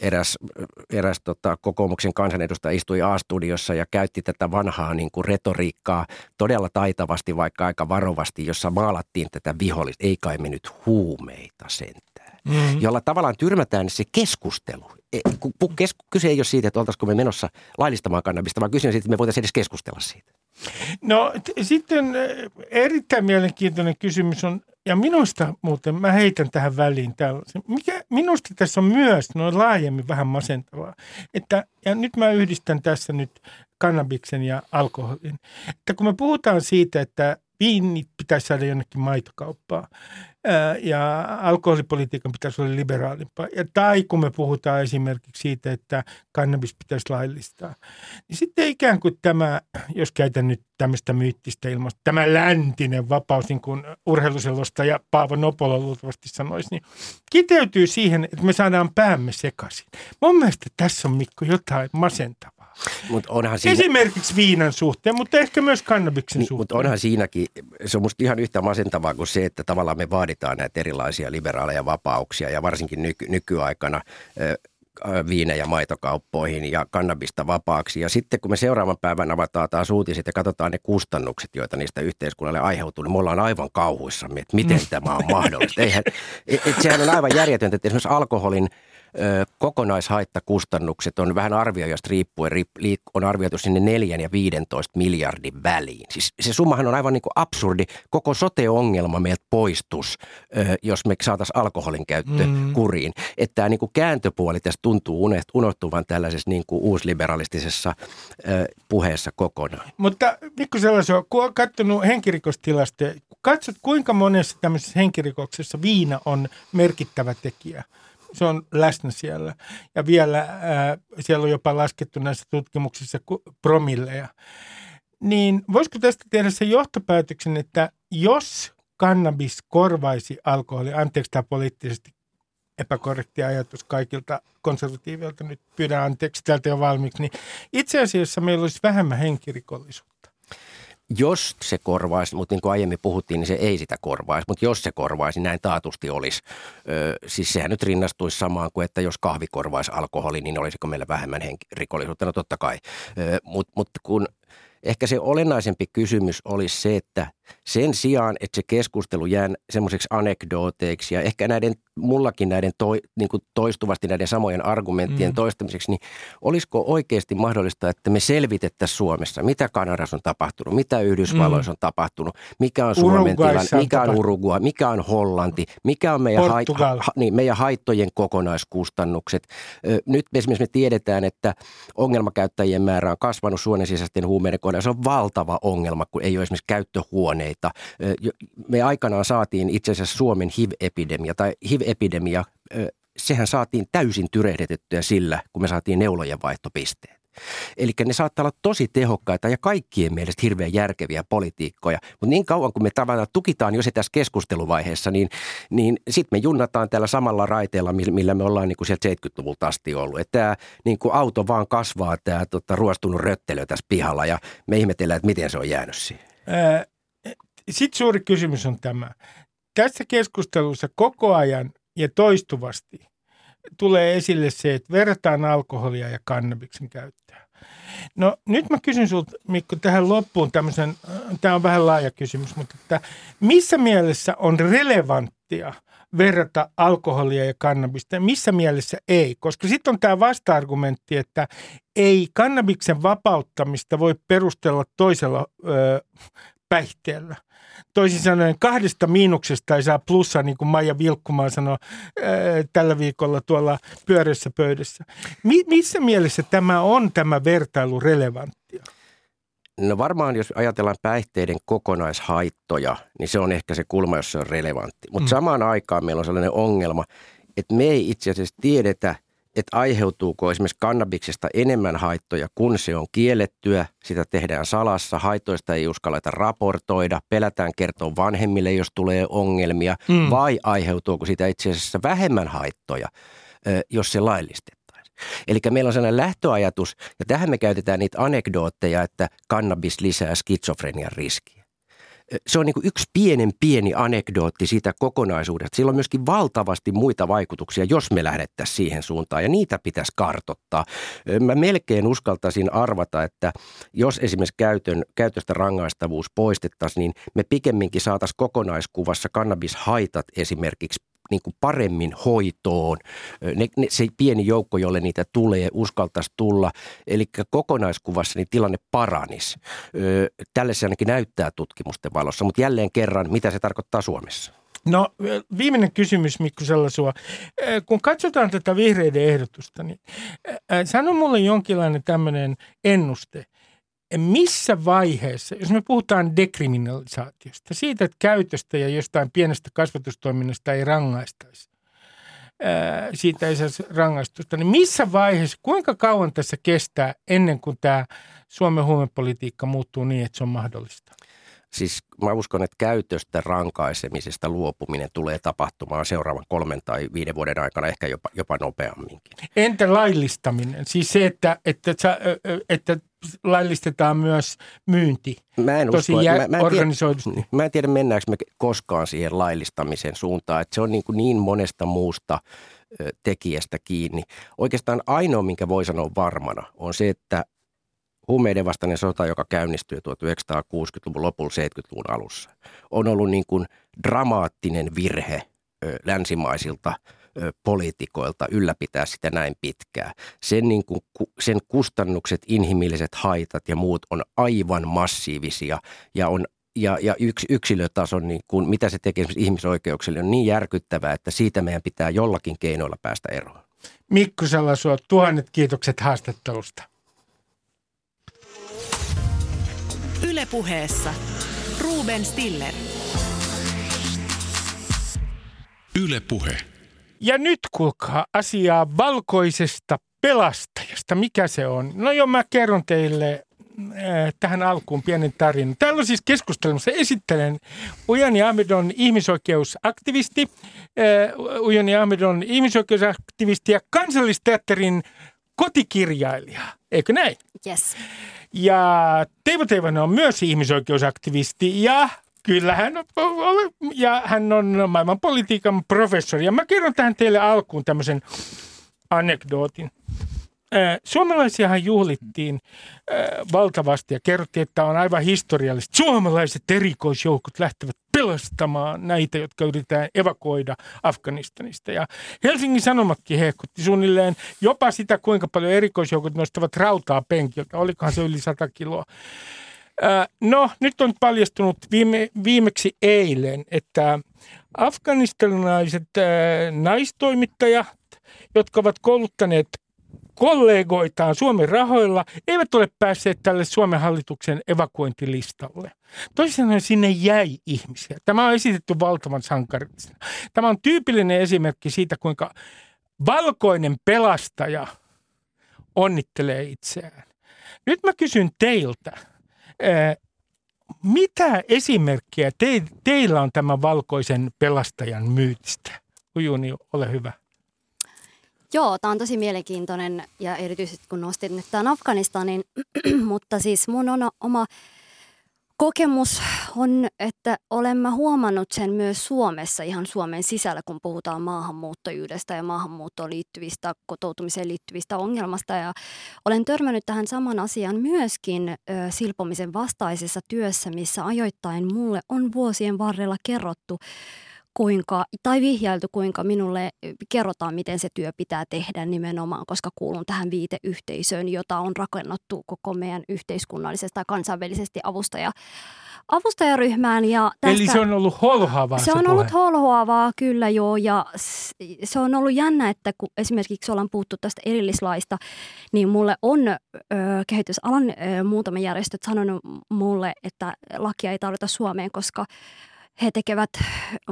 eräs, eräs tota, kokoomuksen kansanedustaja istui A-studiossa ja käytti tätä vanhaa niin kuin retoriikkaa todella taitavasti, vaikka aika varovasti, jossa maalattiin tätä vihollista. Ei kai me nyt huumeita sentään. Mm-hmm. Jolla tavallaan tyrmätään se keskustelu. E, kyse ei ole siitä, että oltaisiko me menossa laillistamaan kannabista, vaan kyse on siitä, että me voitaisiin edes keskustella siitä. No t- sitten erittäin mielenkiintoinen kysymys on ja minusta muuten, mä heitän tähän väliin tällaisen. Mikä minusta tässä on myös noin laajemmin vähän masentavaa. Että, ja nyt mä yhdistän tässä nyt kannabiksen ja alkoholin. Että kun me puhutaan siitä, että viinit pitäisi saada jonnekin maitokauppaan ja alkoholipolitiikan pitäisi olla liberaalimpaa. Ja, tai kun me puhutaan esimerkiksi siitä, että kannabis pitäisi laillistaa, niin sitten ikään kuin tämä, jos käytän nyt tämmöistä myyttistä ilmasta, tämä läntinen vapaus, niin kuin urheiluselosta ja Paavo Nopola luultavasti sanoisi, niin kiteytyy siihen, että me saadaan päämme sekaisin. Mun mielestä tässä on Mikko jotain masentavaa. Mut onhan siinä... Esimerkiksi viinan suhteen, mutta ehkä myös kannabiksen niin, suhteen. Mutta onhan siinäkin, se on musta ihan yhtä masentavaa kuin se, että tavallaan me vaaditaan näitä erilaisia liberaaleja vapauksia ja varsinkin nyky, nykyaikana viinejä maitokauppoihin ja kannabista vapaaksi. Ja sitten kun me seuraavan päivän avataan taas uutiset ja katsotaan ne kustannukset, joita niistä yhteiskunnalle aiheutuu, niin me ollaan aivan kauhuissamme, että miten tämä on mahdollista. Eihän, et, et sehän on aivan järjetöntä, että esimerkiksi alkoholin kokonaishaittakustannukset on vähän arvioijasta riippuen, on arvioitu sinne 4 ja 15 miljardin väliin. Siis se summahan on aivan niin kuin absurdi. Koko sote-ongelma meiltä poistus, jos me saataisiin alkoholin käyttö mm. kuriin. Että tämä niin kuin kääntöpuoli tässä tuntuu unohtuvan tällaisessa niin kuin uusliberalistisessa puheessa kokonaan. Mutta Mikko sellaisen, kun on katsonut henkirikostilastoja, katsot kuinka monessa tämmöisessä henkirikoksessa viina on merkittävä tekijä – se on läsnä siellä. Ja vielä ää, siellä on jopa laskettu näissä tutkimuksissa promilleja. Niin voisiko tästä tehdä se johtopäätöksen, että jos kannabis korvaisi alkoholi, anteeksi tämä poliittisesti epäkorrekti ajatus kaikilta konservatiivilta, nyt pyydän anteeksi täältä jo valmiiksi, niin itse asiassa meillä olisi vähemmän henkirikollisuutta. Jos se korvaisi, mutta niin kuin aiemmin puhuttiin, niin se ei sitä korvaisi, mutta jos se korvaisi, näin taatusti olisi. Ö, siis sehän nyt rinnastuisi samaan kuin, että jos kahvi korvaisi alkoholi, niin olisiko meillä vähemmän henk- rikollisuutta? No totta kai, mutta mut kun ehkä se olennaisempi kysymys olisi se, että sen sijaan, että se keskustelu jää semmoiseksi anekdooteiksi ja ehkä näiden, mullakin näiden toi, niin kuin toistuvasti näiden samojen argumenttien mm. toistamiseksi, niin olisiko oikeasti mahdollista, että me selvitettäisiin Suomessa, mitä Kanadassa on tapahtunut, mitä Yhdysvalloissa mm. on tapahtunut, mikä on Suomen tilanne, mikä on Uruguay, mikä on Hollanti, mikä on meidän, hait, ha, niin, meidän haittojen kokonaiskustannukset. Nyt esimerkiksi me tiedetään, että ongelmakäyttäjien määrä on kasvanut suonen sisäisten huumeiden kohdalla. Se on valtava ongelma, kun ei ole esimerkiksi käyttöhuone huoneita. Me aikanaan saatiin itse asiassa Suomen HIV-epidemia tai HIV-epidemia, sehän saatiin täysin tyrehdetettyä sillä, kun me saatiin neulojen vaihtopisteet. Eli ne saattaa olla tosi tehokkaita ja kaikkien mielestä hirveän järkeviä politiikkoja. Mutta niin kauan kuin me tavallaan tukitaan jo se tässä keskusteluvaiheessa, niin, niin sitten me junnataan täällä samalla raiteella, millä me ollaan niin kuin sieltä 70-luvulta asti ollut. Että tämä niin kuin auto vaan kasvaa, tämä tota, ruostunut röttelö tässä pihalla ja me ihmetellään, että miten se on jäänyt siihen. Sitten suuri kysymys on tämä. Tässä keskustelussa koko ajan ja toistuvasti tulee esille se, että verrataan alkoholia ja kannabiksen käyttöä. No nyt mä kysyn sinulta, Mikko, tähän loppuun tämmöisen, tämä on vähän laaja kysymys, mutta että missä mielessä on relevanttia verrata alkoholia ja kannabista missä mielessä ei? Koska sitten on tämä vasta-argumentti, että ei kannabiksen vapauttamista voi perustella toisella ö, päihteellä toisin sanoen kahdesta miinuksesta ei saa plussaa, niin kuin Maija Vilkkumaan sanoi ää, tällä viikolla tuolla pyörässä pöydässä. Mi- missä mielessä tämä on tämä vertailu relevanttia? No varmaan, jos ajatellaan päihteiden kokonaishaittoja, niin se on ehkä se kulma, jos se on relevantti. Mutta mm. samaan aikaan meillä on sellainen ongelma, että me ei itse asiassa tiedetä – että aiheutuuko esimerkiksi kannabiksesta enemmän haittoja, kun se on kiellettyä, sitä tehdään salassa, haitoista ei uskalleta raportoida, pelätään kertoa vanhemmille, jos tulee ongelmia, mm. vai aiheutuuko sitä itse asiassa vähemmän haittoja, jos se laillistettaisiin. Eli meillä on sellainen lähtöajatus, ja tähän me käytetään niitä anekdootteja, että kannabis lisää skitsofrenian riskiä se on niin kuin yksi pienen pieni anekdootti siitä kokonaisuudesta. Sillä on myöskin valtavasti muita vaikutuksia, jos me lähdettäisiin siihen suuntaan ja niitä pitäisi kartottaa. Mä melkein uskaltaisin arvata, että jos esimerkiksi käytön, käytöstä rangaistavuus poistettaisiin, niin me pikemminkin saataisiin kokonaiskuvassa kannabishaitat esimerkiksi niin kuin paremmin hoitoon. Ne, ne, se pieni joukko, jolle niitä tulee, uskaltaisi tulla. Eli kokonaiskuvassa niin tilanne paranisi. Tälle se ainakin näyttää tutkimusten valossa, mutta jälleen kerran, mitä se tarkoittaa Suomessa? No viimeinen kysymys Mikko Sellasua. Kun katsotaan tätä vihreiden ehdotusta, niin sano mulle jonkinlainen tämmöinen ennuste – missä vaiheessa, jos me puhutaan dekriminalisaatiosta, siitä, että käytöstä ja jostain pienestä kasvatustoiminnasta ei rangaistaisi, siitä ei saisi rangaistusta, niin missä vaiheessa, kuinka kauan tässä kestää ennen kuin tämä Suomen huumepolitiikka muuttuu niin, että se on mahdollista? Siis mä uskon, että käytöstä rankaisemisesta luopuminen tulee tapahtumaan seuraavan kolmen tai viiden vuoden aikana, ehkä jopa, jopa nopeamminkin. Entä laillistaminen? Siis se, että, että, että, että laillistetaan myös myynti. Mä en tosi usko, jä, mä, mä, en organisoidusti. Tiedä, mä en tiedä, mennäänkö me koskaan siihen laillistamisen suuntaan. Että se on niin, kuin niin monesta muusta tekijästä kiinni. Oikeastaan ainoa, minkä voi sanoa varmana, on se, että huumeiden vastainen sota, joka käynnistyi 1960-luvun lopulla 70-luvun alussa, on ollut niin kuin dramaattinen virhe länsimaisilta poliitikoilta ylläpitää sitä näin pitkään. Sen, niin kuin, sen kustannukset, inhimilliset haitat ja muut on aivan massiivisia ja on ja, ja yks, yksilötason, niin kuin, mitä se tekee ihmisoikeuksille, on niin järkyttävää, että siitä meidän pitää jollakin keinoilla päästä eroon. Mikko Salasua, tuhannet kiitokset haastattelusta. Ylepuheessa Ruben Stiller. Ylepuhe. Ja nyt kuulkaa asiaa valkoisesta pelastajasta. Mikä se on? No joo, mä kerron teille äh, tähän alkuun pienen tarinan. Täällä on siis keskustelussa. Esittelen Ujani Ahmed on ihmisoikeusaktivisti. Äh, Ujani Ahmed on ihmisoikeusaktivisti ja kansallisteatterin kotikirjailija. Eikö näin? Yes. Ja Teivo Teivonen on myös ihmisoikeusaktivisti ja Kyllä hän on, ja hän on maailman politiikan professori. Ja mä kerron tähän teille alkuun tämmöisen anekdootin. Suomalaisiahan juhlittiin valtavasti ja kerrottiin, että on aivan historiallista. Suomalaiset erikoisjoukot lähtevät pelastamaan näitä, jotka yritetään evakuoida Afganistanista. Ja Helsingin Sanomatkin hehkutti suunnilleen jopa sitä, kuinka paljon erikoisjoukot nostavat rautaa penkiltä. Olikohan se yli 100 kiloa. No, nyt on paljastunut viime, viimeksi eilen, että afganistanilaiset naistoimittajat, jotka ovat kouluttaneet kollegoitaan Suomen rahoilla, eivät ole päässeet tälle Suomen hallituksen evakuointilistalle. Toisin sanoen sinne jäi ihmisiä. Tämä on esitetty valtavan sankarillisena. Tämä on tyypillinen esimerkki siitä, kuinka valkoinen pelastaja onnittelee itseään. Nyt mä kysyn teiltä, mitä esimerkkiä te, teillä on tämän valkoisen pelastajan myytistä? Ujuni, ole hyvä. Joo, tämä on tosi mielenkiintoinen ja erityisesti kun nostin nyt tämän Afganistanin, mutta siis mun on oma kokemus on, että olen mä huomannut sen myös Suomessa, ihan Suomen sisällä, kun puhutaan maahanmuuttajyydestä ja maahanmuuttoon liittyvistä, kotoutumiseen liittyvistä ongelmasta. Ja olen törmännyt tähän saman asian myöskin ö, silpomisen vastaisessa työssä, missä ajoittain mulle on vuosien varrella kerrottu kuinka, tai vihjailtu, kuinka minulle kerrotaan, miten se työ pitää tehdä nimenomaan, koska kuulun tähän viiteyhteisöön, jota on rakennettu koko meidän yhteiskunnallisesti tai kansainvälisesti avustaja, avustajaryhmään. Ja tästä, Eli se on ollut holhoavaa se, on puhe. ollut holhoavaa, kyllä joo, ja se on ollut jännä, että kun esimerkiksi ollaan puhuttu tästä erillislaista, niin mulle on ö, kehitysalan ö, muutama järjestöt sanonut mulle, että lakia ei tarvita Suomeen, koska he tekevät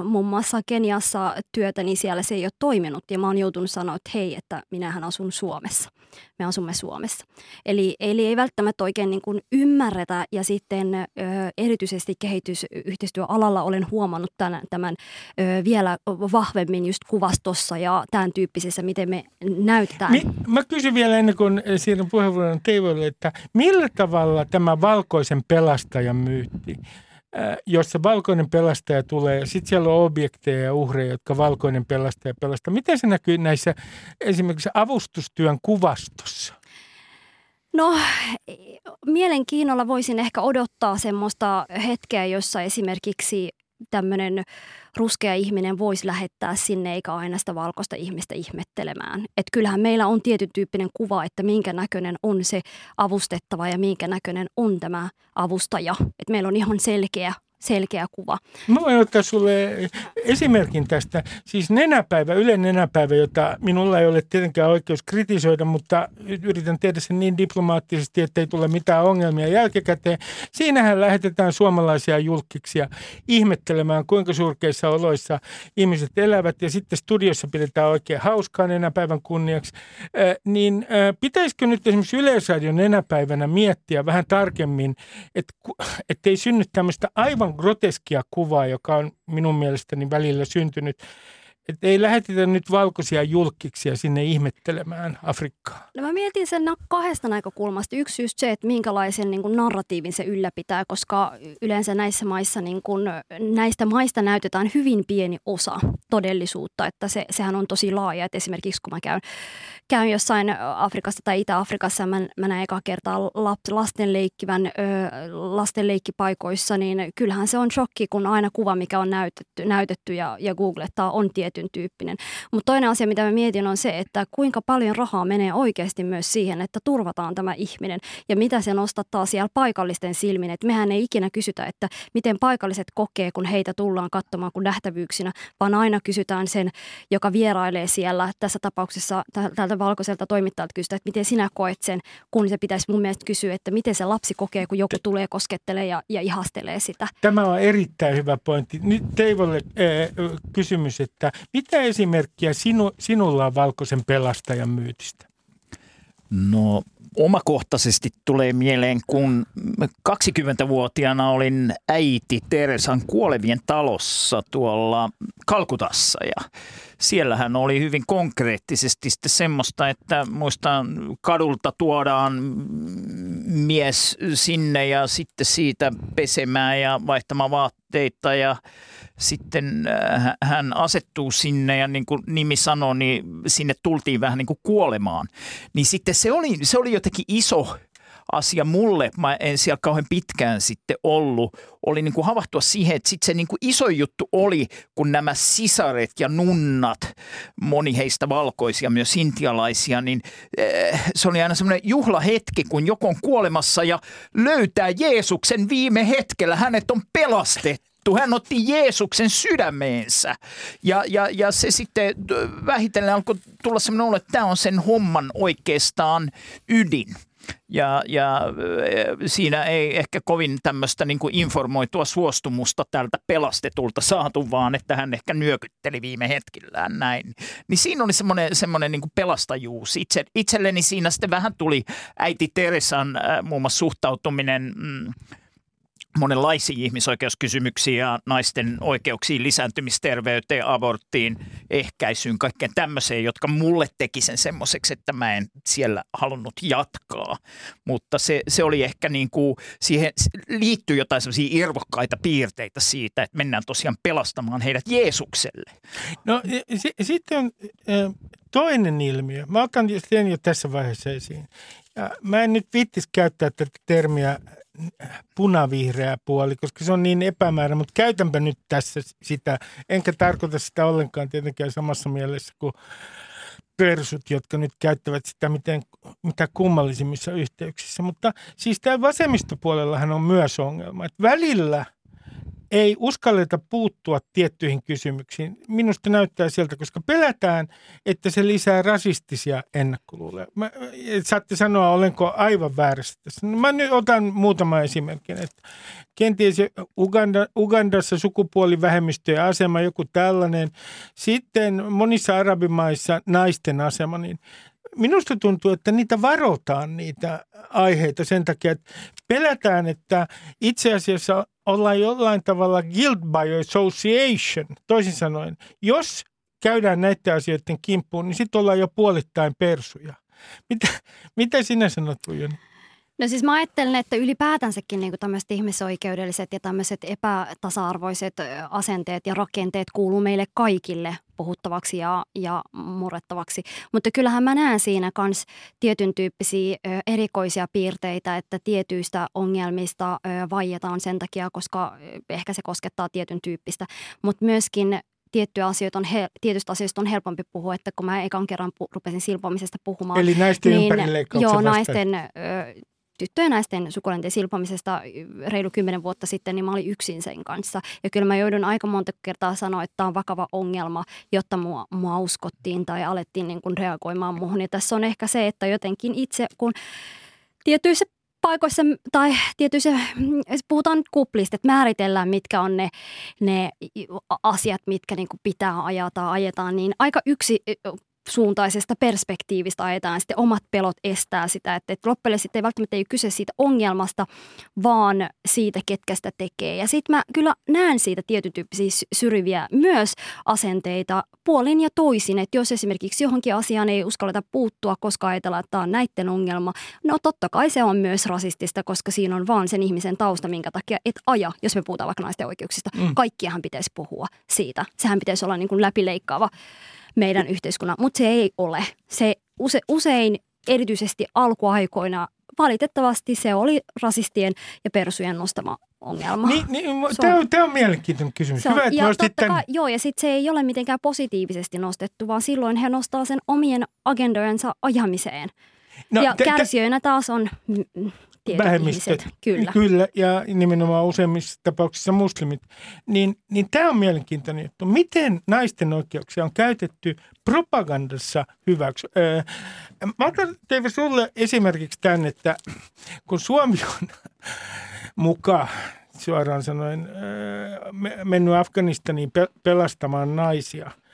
muun muassa Keniassa työtä, niin siellä se ei ole toiminut. Ja mä oon joutunut sanoa, että hei, että minähän asun Suomessa. Me asumme Suomessa. Eli, eli ei välttämättä oikein niin kuin ymmärretä ja sitten ö, erityisesti kehitysyhteistyöalalla olen huomannut tämän, tämän ö, vielä vahvemmin just kuvastossa ja tämän tyyppisessä, miten me näytetään. Mi- mä kysyn vielä ennen kuin siirryn puheenvuoron Teivolle, että millä tavalla tämä valkoisen pelastajan myytti jos se valkoinen pelastaja tulee, sitten siellä on objekteja ja uhreja, jotka valkoinen pelastaja pelastaa. Miten se näkyy näissä esimerkiksi avustustyön kuvastossa? No, mielenkiinnolla voisin ehkä odottaa semmoista hetkeä, jossa esimerkiksi tämmöinen ruskea ihminen voisi lähettää sinne, eikä aina sitä valkoista ihmistä ihmettelemään. Et kyllähän meillä on tietyn tyyppinen kuva, että minkä näköinen on se avustettava ja minkä näköinen on tämä avustaja. Et meillä on ihan selkeä selkeä kuva. Mä voin ottaa sulle esimerkin tästä. Siis nenäpäivä, Ylen nenäpäivä, jota minulla ei ole tietenkään oikeus kritisoida, mutta yritän tehdä sen niin diplomaattisesti, että ei tule mitään ongelmia jälkikäteen. Siinähän lähetetään suomalaisia julkiksia ihmettelemään, kuinka surkeissa oloissa ihmiset elävät. Ja sitten studiossa pidetään oikein hauskaa nenäpäivän kunniaksi. Niin pitäisikö nyt esimerkiksi Yleisradion nenäpäivänä miettiä vähän tarkemmin, että ei synny tämmöistä aivan groteskia kuvaa, joka on minun mielestäni välillä syntynyt että ei lähetetä nyt valkoisia julkkiksia sinne ihmettelemään Afrikkaa. No mä mietin sen kahdesta näkökulmasta. Yksi just se, että minkälaisen niin kuin narratiivin se ylläpitää, koska yleensä näissä maissa, niin kuin, näistä maista näytetään hyvin pieni osa todellisuutta. Että se, sehän on tosi laaja. Että esimerkiksi kun mä käyn, käyn jossain Afrikassa tai Itä-Afrikassa, mä, mä näen eka kertaa lasten leikkivän niin kyllähän se on shokki, kun aina kuva, mikä on näytetty, näytetty ja, ja googlettaa, on tietty tietyn tyyppinen. Mutta toinen asia, mitä mä mietin, on se, että kuinka paljon rahaa menee oikeasti myös siihen, että turvataan tämä ihminen ja mitä se nostattaa siellä paikallisten silmin. Et mehän ei ikinä kysytä, että miten paikalliset kokee, kun heitä tullaan katsomaan kuin nähtävyyksinä, vaan aina kysytään sen, joka vierailee siellä. Tässä tapauksessa tältä valkoiselta toimittajalta kysytään, että miten sinä koet sen, kun se pitäisi mun mielestä kysyä, että miten se lapsi kokee, kun joku tulee koskettelee ja, ja ihastelee sitä. Tämä on erittäin hyvä pointti. Nyt Teivolle äh, kysymys, että mitä esimerkkiä sinu, sinulla on valkoisen pelastajan myytistä? No omakohtaisesti tulee mieleen, kun 20-vuotiaana olin äiti Teresan kuolevien talossa tuolla Kalkutassa ja siellähän oli hyvin konkreettisesti sitten semmoista, että muistan kadulta tuodaan mies sinne ja sitten siitä pesemään ja vaihtamaan vaatteita ja sitten äh, hän asettuu sinne ja niin kuin nimi sanoi, niin sinne tultiin vähän niin kuin kuolemaan. Niin sitten se oli, se oli jotenkin iso asia mulle, mä en siellä kauhean pitkään sitten ollut, oli niin kuin havahtua siihen, että sitten se niin kuin iso juttu oli, kun nämä sisaret ja nunnat, moni heistä valkoisia, myös intialaisia, niin äh, se oli aina semmoinen juhlahetki, kun joku on kuolemassa ja löytää Jeesuksen viime hetkellä, hänet on pelastettu. Hän otti Jeesuksen sydämeensä ja, ja, ja se sitten vähitellen alkoi tulla semmoinen olo, että tämä on sen homman oikeastaan ydin. Ja, ja siinä ei ehkä kovin tämmöistä niin informoitua suostumusta tältä pelastetulta saatu, vaan että hän ehkä nyökytteli viime hetkillään näin. Niin siinä oli semmoinen, semmoinen niin pelastajuus. Itse, itselleni siinä sitten vähän tuli äiti Teresan muun muassa suhtautuminen mm, monenlaisiin ihmisoikeuskysymyksiin ja naisten oikeuksiin, lisääntymisterveyteen, aborttiin, ehkäisyyn, kaikkeen tämmöiseen, jotka mulle teki sen semmoiseksi, että mä en siellä halunnut jatkaa. Mutta se, se oli ehkä niin kuin, siihen liittyy jotain semmoisia irvokkaita piirteitä siitä, että mennään tosiaan pelastamaan heidät Jeesukselle. No s- sitten on toinen ilmiö. Mä otan sen jo tässä vaiheessa esiin. Ja mä en nyt vittis käyttää tätä termiä punavihreä puoli, koska se on niin epämäärä, mutta käytänpä nyt tässä sitä, enkä tarkoita sitä ollenkaan tietenkään samassa mielessä kuin persut, jotka nyt käyttävät sitä miten, mitä kummallisimmissa yhteyksissä. Mutta siis tämä vasemmistopuolellahan on myös ongelma, että välillä ei uskalleta puuttua tiettyihin kysymyksiin. Minusta näyttää sieltä, koska pelätään, että se lisää rasistisia ennakkoluuloja. Mä, saatte sanoa, olenko aivan väärässä tässä. No, mä nyt otan muutama esimerkin. Että kenties Uganda, Ugandassa sukupuolivähemmistöjen asema, joku tällainen. Sitten monissa arabimaissa naisten asema, niin minusta tuntuu, että niitä varotaan niitä aiheita sen takia, että pelätään, että itse asiassa ollaan jollain tavalla guilt by association. Toisin sanoen, jos käydään näiden asioiden kimppuun, niin sitten ollaan jo puolittain persuja. Mitä, mitä sinä sanot, Pujoni? No siis mä ajattelen, että ylipäätänsäkin niin tämmöiset ihmisoikeudelliset ja tämmöiset epätasa-arvoiset asenteet ja rakenteet kuuluu meille kaikille puhuttavaksi ja, ja murrettavaksi. Mutta kyllähän mä näen siinä myös tietyn tyyppisiä ö, erikoisia piirteitä, että tietyistä ongelmista ö, vaietaan sen takia, koska ehkä se koskettaa tietyn tyyppistä. Mutta myöskin tiettyjä asioita on, he, tietystä asioista on helpompi puhua, että kun mä ekan kerran pu, rupesin silpomisesta puhumaan. Eli naisten niin, Joo, naisten ö, tyttöjen naisten sukuelinten silpomisesta reilu kymmenen vuotta sitten, niin mä olin yksin sen kanssa. Ja kyllä mä joudun aika monta kertaa sanoa, että tämä on vakava ongelma, jotta mua, mua uskottiin tai alettiin niin kuin reagoimaan muuhun. Ja tässä on ehkä se, että jotenkin itse, kun tietyissä paikoissa tai tietyissä, puhutaan nyt kuplista, että määritellään mitkä on ne, ne asiat, mitkä niin pitää ajaa tai ajetaan, niin aika yksi suuntaisesta perspektiivistä ajetaan, sitten omat pelot estää sitä, että, että loppujen sitten ei välttämättä ei kyse siitä ongelmasta, vaan siitä, ketkä sitä tekee. Ja sitten mä kyllä näen siitä tietyn tyyppisiä syrjiviä myös asenteita puolin ja toisin, että jos esimerkiksi johonkin asiaan ei uskalleta puuttua, koska ajatellaan, että tämä on näiden ongelma, no totta kai se on myös rasistista, koska siinä on vaan sen ihmisen tausta, minkä takia et aja, jos me puhutaan vaikka naisten oikeuksista. Mm. Kaikkiahan pitäisi puhua siitä. Sehän pitäisi olla niin kuin läpileikkaava meidän yhteiskunnan, mutta se ei ole. Se use, usein erityisesti alkuaikoina valitettavasti se oli rasistien ja persujen nostama ongelma. Niin, niin, tämä, on, tämä on mielenkiintoinen kysymys. on, Hyvä, että ja totta kai, Joo, ja sitten se ei ole mitenkään positiivisesti nostettu, vaan silloin he nostaa sen omien agendojensa ajamiseen. No, ja te, kärsijöinä taas on vähemmistöt. Ihmiset, kyllä. Kyllä, ja nimenomaan useimmissa tapauksissa muslimit. Niin, niin tämä on mielenkiintoinen juttu. Miten naisten oikeuksia on käytetty propagandassa hyväksi? Öö, mä otan teille sulle esimerkiksi tämän, että kun Suomi on mukaan suoraan sanoen mennyt Afganistaniin pelastamaan naisia –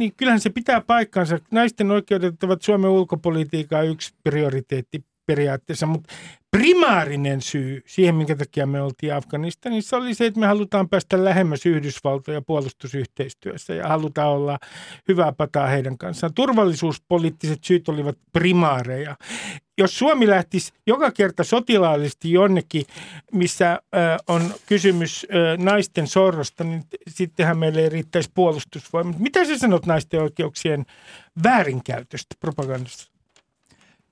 niin kyllähän se pitää paikkansa. Naisten oikeudet ovat Suomen ulkopolitiikan yksi prioriteetti periaatteessa, mutta primaarinen syy siihen, minkä takia me oltiin Afganistanissa, oli se, että me halutaan päästä lähemmäs Yhdysvaltoja puolustusyhteistyössä ja halutaan olla hyvää pataa heidän kanssaan. Turvallisuuspoliittiset syyt olivat primaareja. Jos Suomi lähtisi joka kerta sotilaallisesti jonnekin, missä on kysymys naisten sorrosta, niin sittenhän meille ei riittäisi puolustusvoimat. Mitä sä sanot naisten oikeuksien väärinkäytöstä propagandassa?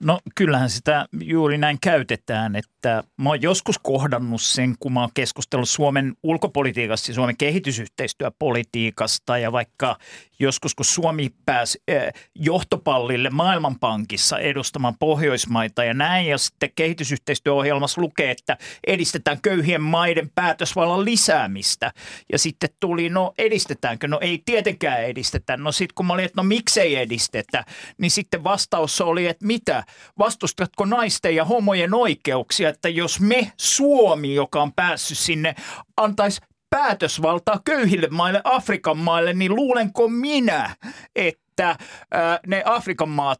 No kyllähän sitä juuri näin käytetään, että mä oon joskus kohdannut sen, kun mä oon keskustellut Suomen ulkopolitiikasta ja Suomen kehitysyhteistyöpolitiikasta ja vaikka joskus kun Suomi pääsi eh, johtopallille Maailmanpankissa edustamaan Pohjoismaita ja näin ja sitten kehitysyhteistyöohjelmassa lukee, että edistetään köyhien maiden päätösvallan lisäämistä ja sitten tuli, no edistetäänkö? No ei tietenkään edistetä. No sitten kun mä olin, että no miksei edistetä, niin sitten vastaus oli, että mitä? Vastustatko naisten ja homojen oikeuksia, että jos me Suomi, joka on päässyt sinne, antaisi päätösvaltaa köyhille maille, Afrikan maille, niin luulenko minä, että ää, ne Afrikan maat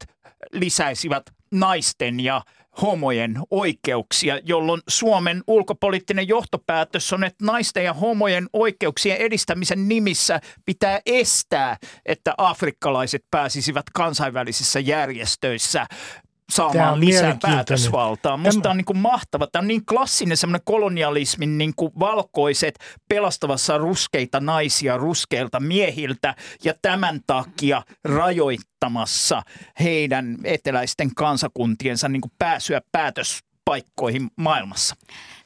lisäisivät naisten ja homojen oikeuksia, jolloin Suomen ulkopoliittinen johtopäätös on, että naisten ja homojen oikeuksien edistämisen nimissä pitää estää, että afrikkalaiset pääsisivät kansainvälisissä järjestöissä saamaan lisää päätösvaltaa. Musta tämä on niin kuin mahtava. Tämä on niin klassinen semmoinen kolonialismin niin kuin valkoiset pelastavassa ruskeita naisia ruskeilta miehiltä ja tämän takia rajoittamassa heidän eteläisten kansakuntiensa niin kuin pääsyä päätöspaikkoihin maailmassa.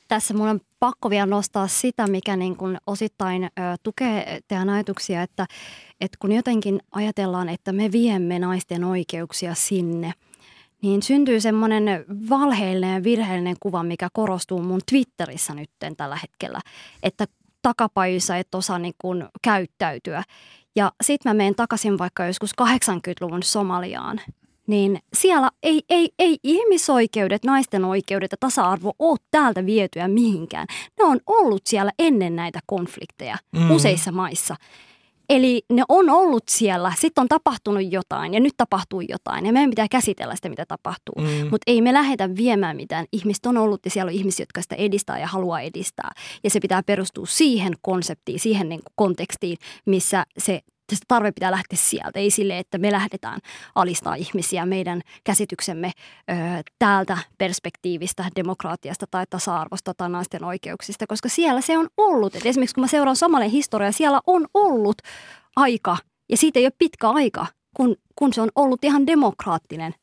Tässä mun on pakko vielä nostaa sitä, mikä niin kuin osittain ö, tukee teidän ajatuksia, että, että kun jotenkin ajatellaan, että me viemme naisten oikeuksia sinne – niin syntyy semmoinen valheellinen ja virheellinen kuva, mikä korostuu mun Twitterissä nyt tällä hetkellä, että takapajissa et osaa niin kuin käyttäytyä. Ja sitten mä menen takaisin vaikka joskus 80-luvun Somaliaan, niin siellä ei, ei, ei ihmisoikeudet, naisten oikeudet ja tasa-arvo ole täältä vietyä mihinkään. Ne on ollut siellä ennen näitä konflikteja mm. useissa maissa. Eli ne on ollut siellä, sitten on tapahtunut jotain ja nyt tapahtuu jotain ja meidän pitää käsitellä sitä, mitä tapahtuu. Mm. Mutta ei me lähdetä viemään mitään. Ihmiset on ollut ja siellä on ihmisiä, jotka sitä edistää ja haluaa edistää. Ja se pitää perustua siihen konseptiin, siihen niin kuin kontekstiin, missä se se tarve pitää lähteä sieltä, ei sille, että me lähdetään alistaa ihmisiä meidän käsityksemme ö, täältä perspektiivistä, demokraatiasta tai tasa-arvosta tai naisten oikeuksista, koska siellä se on ollut. Et esimerkiksi kun mä seuraan Somalian historiaa, siellä on ollut aika, ja siitä ei ole pitkä aika, kun, kun se on ollut ihan demokraattinen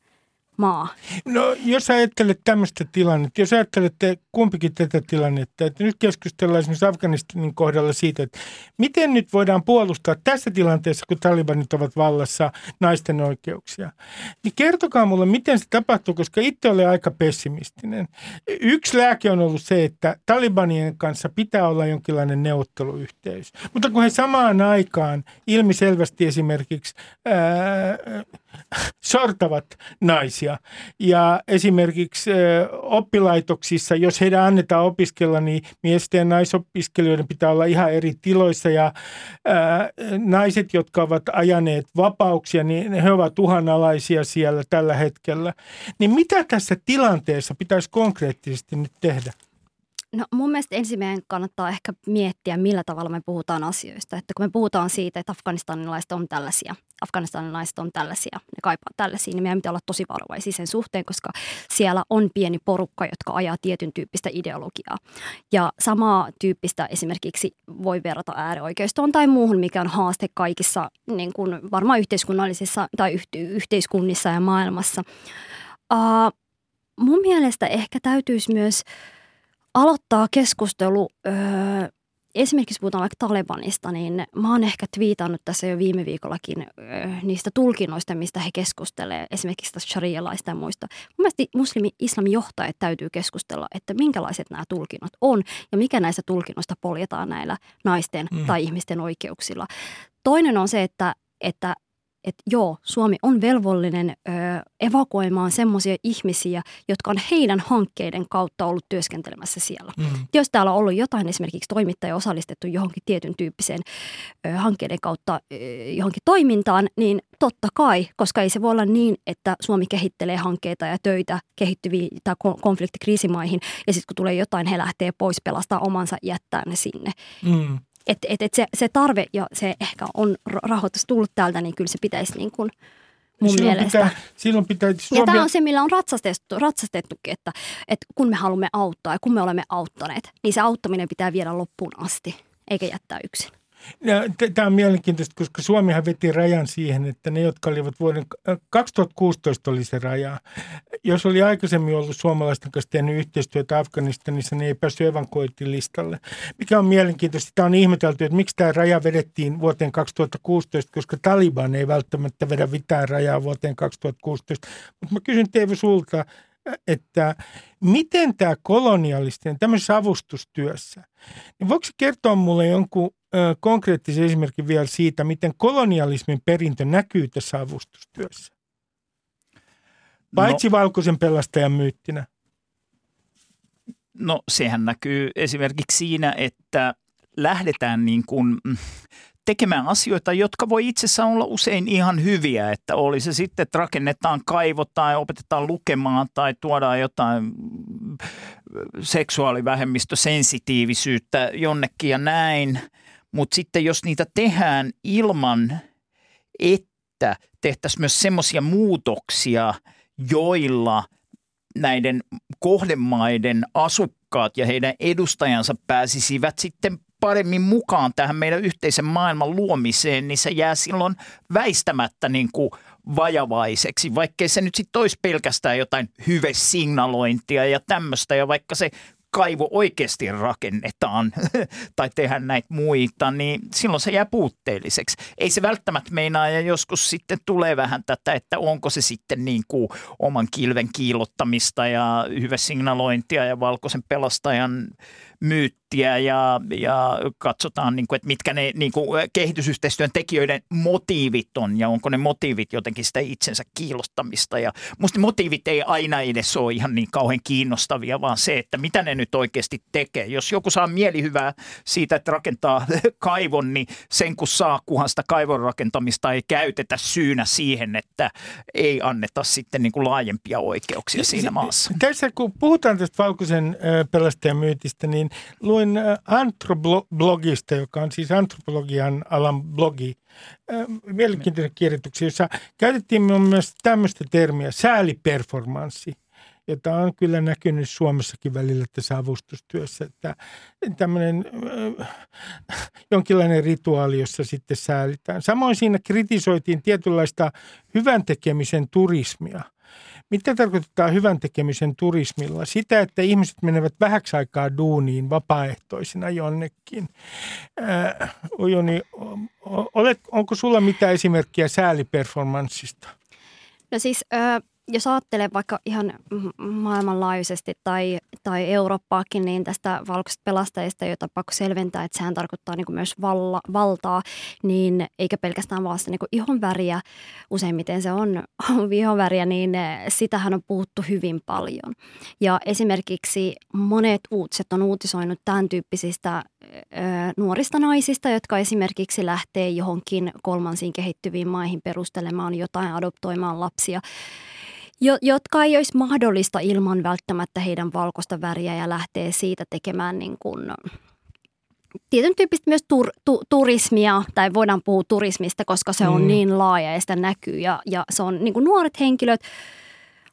maa? No jos ajattelet tämmöistä tilannetta, jos ajattelette kumpikin tätä tilannetta, että nyt keskustellaan esimerkiksi Afganistanin kohdalla siitä, että miten nyt voidaan puolustaa tässä tilanteessa, kun talibanit ovat vallassa naisten oikeuksia, niin kertokaa mulle, miten se tapahtuu, koska itse olen aika pessimistinen. Yksi lääke on ollut se, että talibanien kanssa pitää olla jonkinlainen neuvotteluyhteys, mutta kun he samaan aikaan ilmiselvästi esimerkiksi ää, sortavat naisia. Ja esimerkiksi oppilaitoksissa, jos heidän annetaan opiskella, niin miesten ja naisopiskelijoiden pitää olla ihan eri tiloissa. Ja naiset, jotka ovat ajaneet vapauksia, niin he ovat uhanalaisia siellä tällä hetkellä. Niin mitä tässä tilanteessa pitäisi konkreettisesti nyt tehdä? No mun mielestä ensimmäinen kannattaa ehkä miettiä, millä tavalla me puhutaan asioista. Että kun me puhutaan siitä, että afganistanilaiset on tällaisia, afganistanilaiset on tällaisia, ne kaipaa tällaisia, niin meidän pitää olla tosi varovaisia sen suhteen, koska siellä on pieni porukka, jotka ajaa tietyn tyyppistä ideologiaa. Ja samaa tyyppistä esimerkiksi voi verrata äärioikeistoon tai muuhun, mikä on haaste kaikissa niin kuin varmaan yhteiskunnallisissa tai yhteiskunnissa ja maailmassa. Uh, mun mielestä ehkä täytyisi myös aloittaa keskustelu, öö, esimerkiksi puhutaan vaikka Talebanista, niin mä oon ehkä twiitannut tässä jo viime viikollakin öö, niistä tulkinnoista, mistä he keskustelevat, esimerkiksi tästä sharia-laista ja muista. Mun mielestä muslimi-islamin johtajat täytyy keskustella, että minkälaiset nämä tulkinnot on ja mikä näistä tulkinnoista poljetaan näillä naisten mm. tai ihmisten oikeuksilla. Toinen on se, että, että että joo, Suomi on velvollinen ö, evakuoimaan semmoisia ihmisiä, jotka on heidän hankkeiden kautta ollut työskentelemässä siellä. Mm. Jos täällä on ollut jotain esimerkiksi toimittaja osallistettu johonkin tietyn tyyppiseen ö, hankkeiden kautta ö, johonkin toimintaan, niin totta kai, koska ei se voi olla niin, että Suomi kehittelee hankkeita ja töitä kehittyviin tai konfliktikriisimaihin ja sitten kun tulee jotain, he lähtee pois pelastaa omansa jättää ne sinne. Mm että et, et se, se tarve ja se ehkä on rahoitus tullut täältä, niin kyllä se pitäisi niin kuin mun silloin mielestä. Pitää, silloin pitää Suomi... Ja tämä on se, millä on ratsastettu, ratsastettukin, että, että kun me haluamme auttaa ja kun me olemme auttaneet, niin se auttaminen pitää viedä loppuun asti, eikä jättää yksin. Tämä on mielenkiintoista, koska Suomihan veti rajan siihen, että ne, jotka olivat vuoden 2016 oli se raja. Jos oli aikaisemmin ollut suomalaisten kanssa tehnyt yhteistyötä Afganistanissa, niin ei päässyt evankointilistalle. Mikä on mielenkiintoista, tämä on ihmetelty, että miksi tämä raja vedettiin vuoteen 2016, koska Taliban ei välttämättä vedä mitään rajaa vuoteen 2016. Mutta mä kysyn Teivo sulta, että miten tämä kolonialistinen tämmöisessä avustustyössä, niin voiko kertoa mulle jonkun ö, konkreettisen esimerkin vielä siitä, miten kolonialismin perintö näkyy tässä avustustyössä? Paitsi no, valkoisen pelastajan myyttinä. No sehän näkyy esimerkiksi siinä, että lähdetään niin kuin tekemään asioita, jotka voi itsessään olla usein ihan hyviä, että oli se sitten, että rakennetaan kaivo tai opetetaan lukemaan tai tuodaan jotain seksuaalivähemmistösensitiivisyyttä jonnekin ja näin, mutta sitten jos niitä tehdään ilman, että tehtäisiin myös semmoisia muutoksia, joilla näiden kohdemaiden asukkaat ja heidän edustajansa pääsisivät sitten paremmin mukaan tähän meidän yhteisen maailman luomiseen, niin se jää silloin väistämättä niin kuin vajavaiseksi, vaikkei se nyt sitten olisi pelkästään jotain hyvesignalointia ja tämmöistä, ja vaikka se kaivo oikeasti rakennetaan tai tehdään näitä muita, niin silloin se jää puutteelliseksi. Ei se välttämättä meinaa ja joskus sitten tulee vähän tätä, että onko se sitten niin kuin oman kilven kiillottamista ja hyvesignalointia ja valkoisen pelastajan myyttiä ja, ja katsotaan, niin kuin, että mitkä ne niin kuin kehitysyhteistyön tekijöiden motiivit on ja onko ne motiivit jotenkin sitä itsensä kiillottamista. Ja musta motiivit ei aina edes ole ihan niin kauhean kiinnostavia, vaan se, että mitä ne nyt oikeasti tekee. Jos joku saa mielihyvää siitä, että rakentaa kaivon, niin sen kun saa, kunhan sitä kaivon rakentamista ei käytetä syynä siihen, että ei anneta sitten niin kuin laajempia oikeuksia siinä maassa. Tässä kun puhutaan tästä valkoisen pelastajan myytistä, niin niin luin äh, Antroblogista, joka on siis antropologian alan blogi, äh, mielenkiintoinen kirjoituksia, jossa käytettiin myös tämmöistä termiä, sääliperformanssi jota on kyllä näkynyt Suomessakin välillä tässä avustustyössä, että tämmöinen äh, jonkinlainen rituaali, jossa sitten säälitään. Samoin siinä kritisoitiin tietynlaista hyvän tekemisen turismia – mitä tarkoittaa hyvän tekemisen turismilla? Sitä, että ihmiset menevät vähäksi aikaa duuniin vapaaehtoisina jonnekin. Äh, Ujoni, olet, onko sulla mitään esimerkkiä sääliperformanssista? No siis äh, jos ajattelee vaikka ihan maailmanlaajuisesti tai, tai Eurooppaakin, niin tästä valkoisesta pelastajista, jota pakko selventää, että sehän tarkoittaa niin myös valla, valtaa, niin eikä pelkästään vaan sitä niin ihon väriä, useimmiten se on, on ihon väriä, niin sitähän on puhuttu hyvin paljon. Ja esimerkiksi monet uutiset on uutisoinut tämän tyyppisistä ö, nuorista naisista, jotka esimerkiksi lähtee johonkin kolmansiin kehittyviin maihin perustelemaan jotain, adoptoimaan lapsia jo, jotka ei olisi mahdollista ilman välttämättä heidän valkoista väriä ja lähtee siitä tekemään niin kuin, tietyn tyyppistä myös tur, tu, turismia, tai voidaan puhua turismista, koska se on mm. niin laaja ja sitä näkyy. Ja, ja se on niin kuin nuoret henkilöt,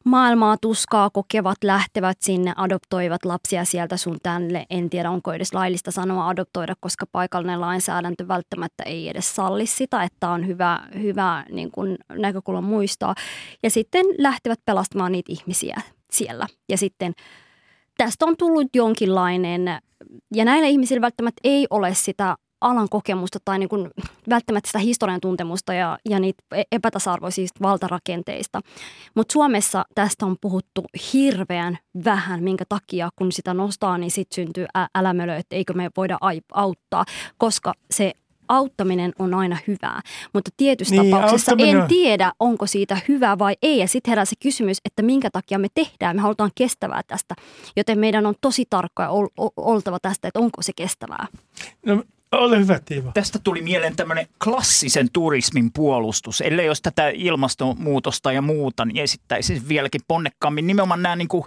maailmaa tuskaa kokevat, lähtevät sinne, adoptoivat lapsia sieltä sun tänne. En tiedä, onko edes laillista sanoa adoptoida, koska paikallinen lainsäädäntö välttämättä ei edes salli sitä, että on hyvä, hyvä niin kuin näkökulma muistaa. Ja sitten lähtevät pelastamaan niitä ihmisiä siellä. Ja sitten tästä on tullut jonkinlainen, ja näillä ihmisillä välttämättä ei ole sitä alan kokemusta tai niin kuin välttämättä sitä historian tuntemusta ja, ja niitä e-, epätasa-arvoisista valtarakenteista. Mutta Suomessa tästä on puhuttu hirveän vähän, minkä takia kun sitä nostaa, niin sitten syntyy ä- älämölö, että eikö me voida auttaa, koska se auttaminen on aina hyvää, mutta tietyissä Niin, tapauksissa auttaminen en tiedä, onko siitä hyvää vai ei. Ja sitten herää se kysymys, että minkä takia me tehdään. Me halutaan kestävää tästä, joten meidän on tosi tarkkoja ol- ol- oltava tästä, että onko se kestävää. No, ole hyvä, Tiivo. Tästä tuli mieleen tämmöinen klassisen turismin puolustus. Ellei jos tätä ilmastonmuutosta ja muuta, niin esittäisin vieläkin ponnekkaammin nimenomaan nämä niin kuin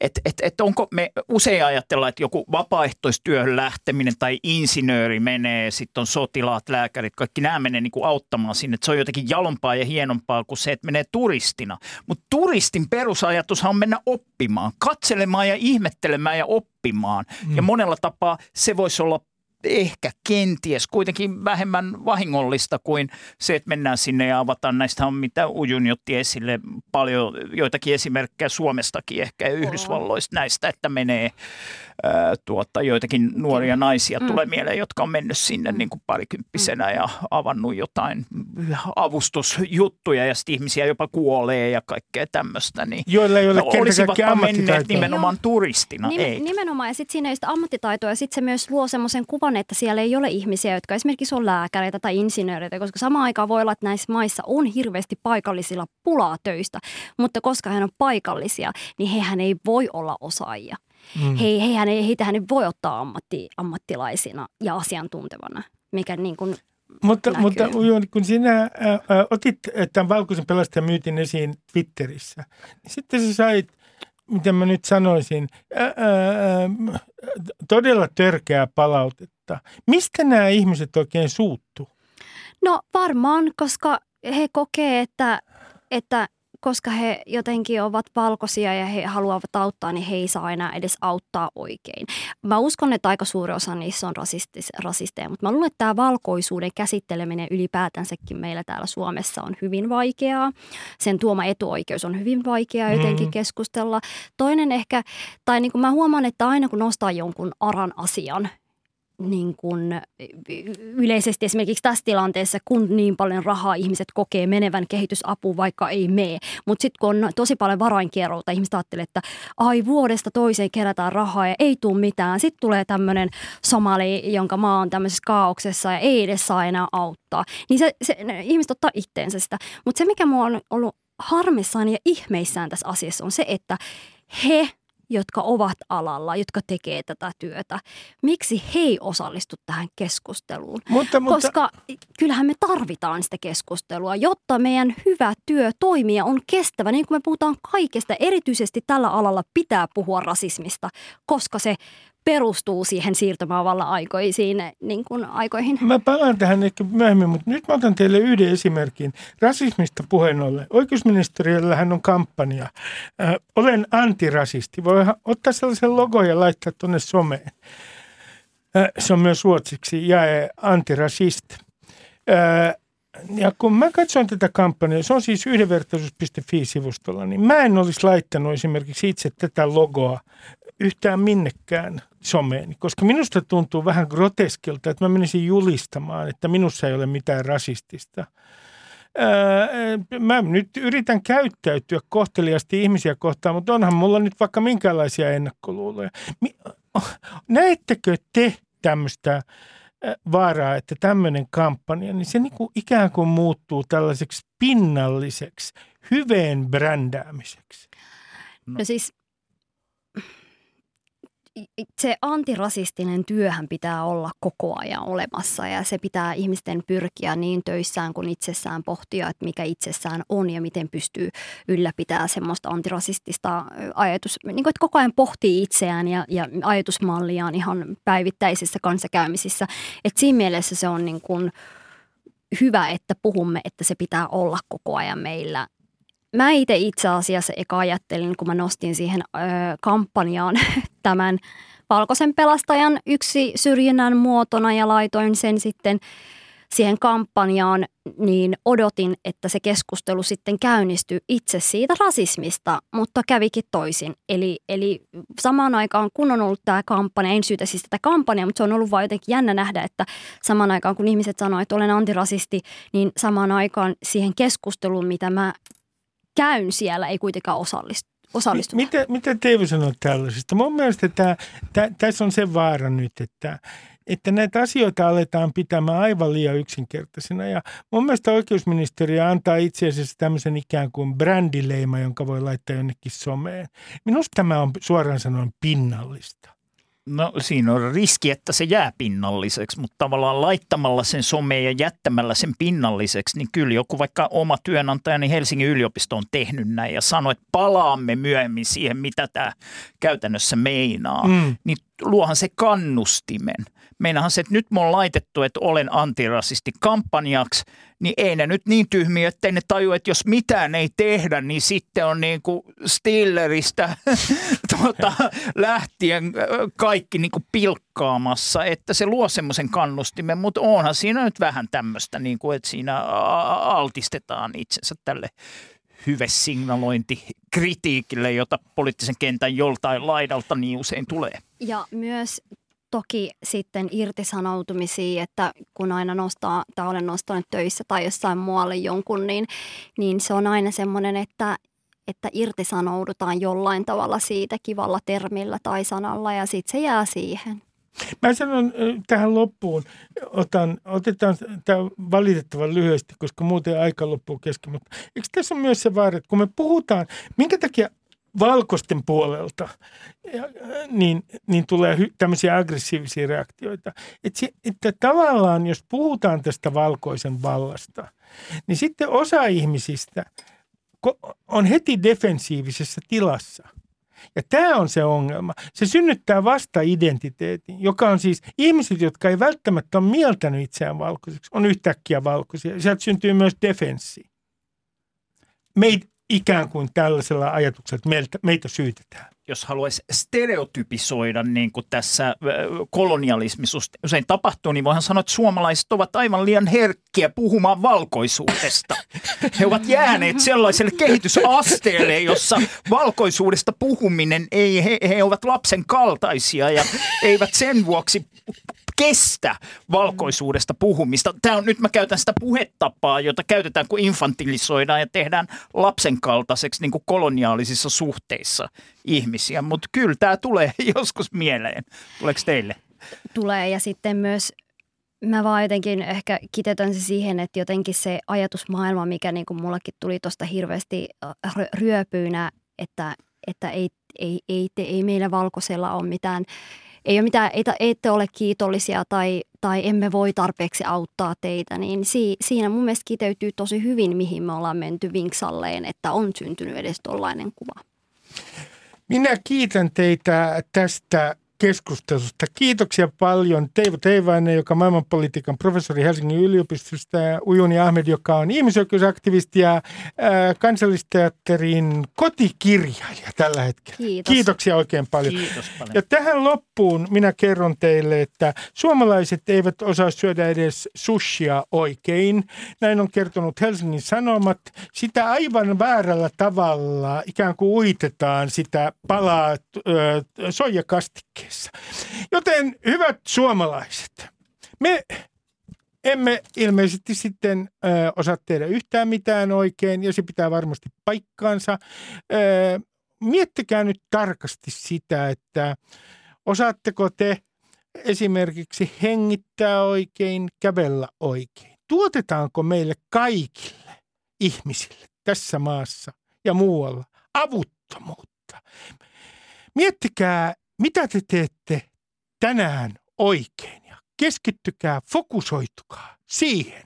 että et, et onko me usein ajatellaan, että joku vapaaehtoistyöhön lähteminen tai insinööri menee, sitten on sotilaat, lääkärit, kaikki nämä menee niin kuin auttamaan sinne. Että se on jotenkin jalompaa ja hienompaa kuin se, että menee turistina. Mutta turistin perusajatushan on mennä oppimaan, katselemaan ja ihmettelemään ja oppimaan. Mm. Ja monella tapaa se voisi olla ehkä kenties kuitenkin vähemmän vahingollista kuin se, että mennään sinne ja avataan näistä on mitä Ujun otti esille paljon joitakin esimerkkejä Suomestakin ehkä ja Yhdysvalloista näistä, että menee tuota, joitakin nuoria naisia mm. tulee mieleen, jotka on mennyt sinne niin kuin parikymppisenä ja avannut jotain avustusjuttuja ja sitten ihmisiä jopa kuolee ja kaikkea tämmöistä. Niin Joilla ei ole no, olisivatpa menneet ammattitaitoa. nimenomaan turistina, Nim- ei. Nimenomaan, ja sitten siinä ei sitä ammattitaitoa, ja sitten se myös luo semmoisen kuvan, että siellä ei ole ihmisiä, jotka esimerkiksi on lääkäreitä tai insinööreitä, koska samaan aikaan voi olla, että näissä maissa on hirveästi paikallisilla pulaa töistä, mutta koska he on paikallisia, niin hehän ei voi olla osaajia. Mm. He, heihän ei, heitähän ei voi ottaa ammatti, ammattilaisina ja asiantuntevana, mikä niin kuin Mutta, näkyy. mutta Ujo, kun sinä ää, ää, otit tämän valkoisen pelastajan myytin esiin Twitterissä, niin sitten sä sait, miten mä nyt sanoisin, ää, ää, todella törkeää palautetta. Mistä nämä ihmiset oikein suuttuu? No varmaan, koska he kokee, että, että koska he jotenkin ovat valkoisia ja he haluavat auttaa, niin he ei saa enää edes auttaa oikein. Mä uskon, että aika suuri osa niissä on rasistis, rasisteja, mutta mä luulen, että tämä valkoisuuden käsitteleminen ylipäätänsäkin meillä täällä Suomessa on hyvin vaikeaa. Sen tuoma etuoikeus on hyvin vaikeaa jotenkin Mm. keskustella. Toinen ehkä, tai niin kuin mä huomaan, että aina kun nostaa jonkun aran asian, niin kuin yleisesti esimerkiksi tässä tilanteessa, kun niin paljon rahaa ihmiset kokee menevän kehitysapuun, vaikka ei mene. Mutta sitten kun on tosi paljon varainkierrolta, ihmiset ajattelee, että ai vuodesta toiseen kerätään rahaa ja ei tule mitään. Sitten tulee tämmöinen somali, jonka maa on tämmöisessä kaauksessa ja ei edes saa enää auttaa. Niin se, se ihmiset ottaa itteensä sitä. Mutta se, mikä mua on ollut harmissaan ja ihmeissään tässä asiassa on se, että he jotka ovat alalla, jotka tekee tätä työtä. Miksi he ei osallistu tähän keskusteluun? Mutta, mutta, Koska kyllähän me tarvitaan sitä keskustelua, jotta meidän hyvä työ toimii ja on kestävä. Niin kuin me puhutaan kaikesta, erityisesti tällä alalla pitää puhua rasismista, koska se perustuu siihen siirtomaavallan aikoisiin, niin kuin aikoihin. Mä palaan tähän ehkä myöhemmin, mutta nyt mä otan teille yhden esimerkin. Rasismista puheen ollen. Oikeusministeriöllähän on kampanja. Äh, olen antirasisti. Voi ottaa sellaisen logon ja laittaa tuonne someen. Äh, se on myös ruotsiksi jae antirasist. Äh, ja kun mä katsoin tätä kampanjaa, se on siis yhdenvertaisuus.fi-sivustolla, niin mä en olisi laittanut esimerkiksi itse tätä logoa yhtään minnekään someen, koska minusta tuntuu vähän groteskilta, että mä menisin julistamaan, että minussa ei ole mitään rasistista. Mä nyt yritän käyttäytyä kohteliasti ihmisiä kohtaan, mutta onhan mulla nyt vaikka minkälaisia ennakkoluuloja. Näettekö te tämmöistä vaaraa, että tämmöinen kampanja, niin se niinku ikään kuin muuttuu tällaiseksi pinnalliseksi, hyveen brändäämiseksi? No siis se antirasistinen työhän pitää olla koko ajan olemassa ja se pitää ihmisten pyrkiä niin töissään kuin itsessään pohtia, että mikä itsessään on ja miten pystyy ylläpitämään semmoista antirasistista ajatus, niin kuin, että koko ajan pohtii itseään ja, ja ajatusmalliaan ihan päivittäisissä kanssakäymisissä. Et siinä mielessä se on niin kuin hyvä, että puhumme, että se pitää olla koko ajan meillä mä itse itse asiassa eka ajattelin, kun mä nostin siihen ö, kampanjaan tämän valkoisen pelastajan yksi syrjinnän muotona ja laitoin sen sitten siihen kampanjaan, niin odotin, että se keskustelu sitten käynnistyy itse siitä rasismista, mutta kävikin toisin. Eli, eli samaan aikaan, kun on ollut tämä kampanja, en syytä siis tätä kampanjaa, mutta se on ollut vain jotenkin jännä nähdä, että samaan aikaan kun ihmiset sanoo, että olen antirasisti, niin samaan aikaan siihen keskusteluun, mitä mä käyn siellä, ei kuitenkaan osallistu. osallistuta. Mitä, mitä Teivo sanoo tällaisesta? Mun mielestä tää, tää, tässä on se vaara nyt, että että näitä asioita aletaan pitämään aivan liian yksinkertaisina. Ja mun mielestä oikeusministeriö antaa itse asiassa tämmöisen ikään kuin brändileima, jonka voi laittaa jonnekin someen. Minusta tämä on suoraan sanoen pinnallista. No siinä on riski, että se jää pinnalliseksi, mutta tavallaan laittamalla sen someen ja jättämällä sen pinnalliseksi, niin kyllä joku vaikka oma työnantaja, niin Helsingin yliopisto on tehnyt näin ja sanoi, että palaamme myöhemmin siihen, mitä tämä käytännössä meinaa. Mm. Niin luohan se kannustimen. Meinahan se, että nyt me on laitettu, että olen antirasisti kampanjaksi, niin ei ne nyt niin tyhmiä, että ne taju, että jos mitään ei tehdä, niin sitten on niin kuin Stilleristä tuota, lähtien kaikki niin kuin pilkkaamassa, että se luo semmoisen kannustimen, mutta onhan siinä nyt vähän tämmöistä, niin kuin, että siinä altistetaan itsensä tälle hyvesignalointi kritiikille, jota poliittisen kentän joltain laidalta niin usein tulee. Ja myös toki sitten irtisanoutumisia, että kun aina nostaa, tai olen nostanut töissä tai jossain muualle jonkun, niin, niin se on aina semmoinen, että, että irtisanoudutaan jollain tavalla siitä kivalla termillä tai sanalla ja sitten se jää siihen. Mä sanon tähän loppuun, otan, otetaan tämä valitettavan lyhyesti, koska muuten aika loppuu kesken, mutta eikö tässä ole myös se vaara, että kun me puhutaan, minkä takia valkoisten puolelta, niin, niin tulee tämmöisiä aggressiivisia reaktioita. Että, se, että tavallaan, jos puhutaan tästä valkoisen vallasta, niin sitten osa ihmisistä on heti defensiivisessä tilassa. Ja tämä on se ongelma. Se synnyttää vasta-identiteetin, joka on siis ihmiset, jotka ei välttämättä ole mieltänyt itseään valkoiseksi, on yhtäkkiä valkoisia. Sieltä syntyy myös defenssi. Meitä ikään kuin tällaisella ajatuksella, että meiltä, meitä syytetään. Jos haluaisi stereotypisoida niin kuin tässä kolonialismissa usein tapahtuu, niin voihan sanoa, että suomalaiset ovat aivan liian herkkiä puhumaan valkoisuudesta. He ovat jääneet sellaiselle kehitysasteelle, jossa valkoisuudesta puhuminen ei, he, he ovat lapsen kaltaisia ja eivät sen vuoksi kestä valkoisuudesta puhumista. Tämä on, nyt mä käytän sitä puhetapaa, jota käytetään, kun infantilisoidaan ja tehdään lapsen kaltaiseksi niin kuin koloniaalisissa suhteissa ihmisiä. Mutta kyllä tämä tulee joskus mieleen. Tuleeko teille? Tulee ja sitten myös mä vaan jotenkin ehkä kitetön se siihen, että jotenkin se ajatusmaailma, mikä niin kuin mullakin tuli tuosta hirveästi äh, ryöpyynä, että, että ei, ei, ei, te, ei meillä valkoisella ole mitään ei ole mitään, ei, ette ole kiitollisia tai, tai emme voi tarpeeksi auttaa teitä, niin si, siinä mun mielestä kiteytyy tosi hyvin, mihin me ollaan menty vinksalleen, että on syntynyt edes tollainen kuva. Minä kiitän teitä tästä keskustelusta. Kiitoksia paljon Teivo Teivainen, joka on maailmanpolitiikan professori Helsingin yliopistosta, ja Ujuni Ahmed, joka on ihmisoikeusaktivisti ja ää, kansallisteatterin kotikirjailija tällä hetkellä. Kiitos. Kiitoksia oikein paljon. Kiitos paljon. Ja tähän loppuun minä kerron teille, että suomalaiset eivät osaa syödä edes sushia oikein. Näin on kertonut Helsingin Sanomat. Sitä aivan väärällä tavalla ikään kuin uitetaan sitä palaa äh, kaikessa. Joten hyvät suomalaiset, me emme ilmeisesti sitten ö, osaa tehdä yhtään mitään oikein ja se pitää varmasti paikkaansa. Ö, miettikää nyt tarkasti sitä, että osaatteko te esimerkiksi hengittää oikein, kävellä oikein. Tuotetaanko meille kaikille ihmisille tässä maassa ja muualla avuttomuutta? Miettikää mitä te teette tänään oikein ja keskittykää, fokusoitukaa siihen.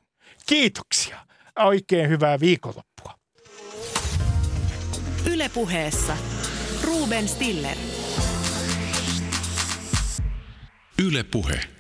Kiitoksia. Oikein hyvää viikonloppua. Ylepuheessa Ruben Stiller. Yle Puhe.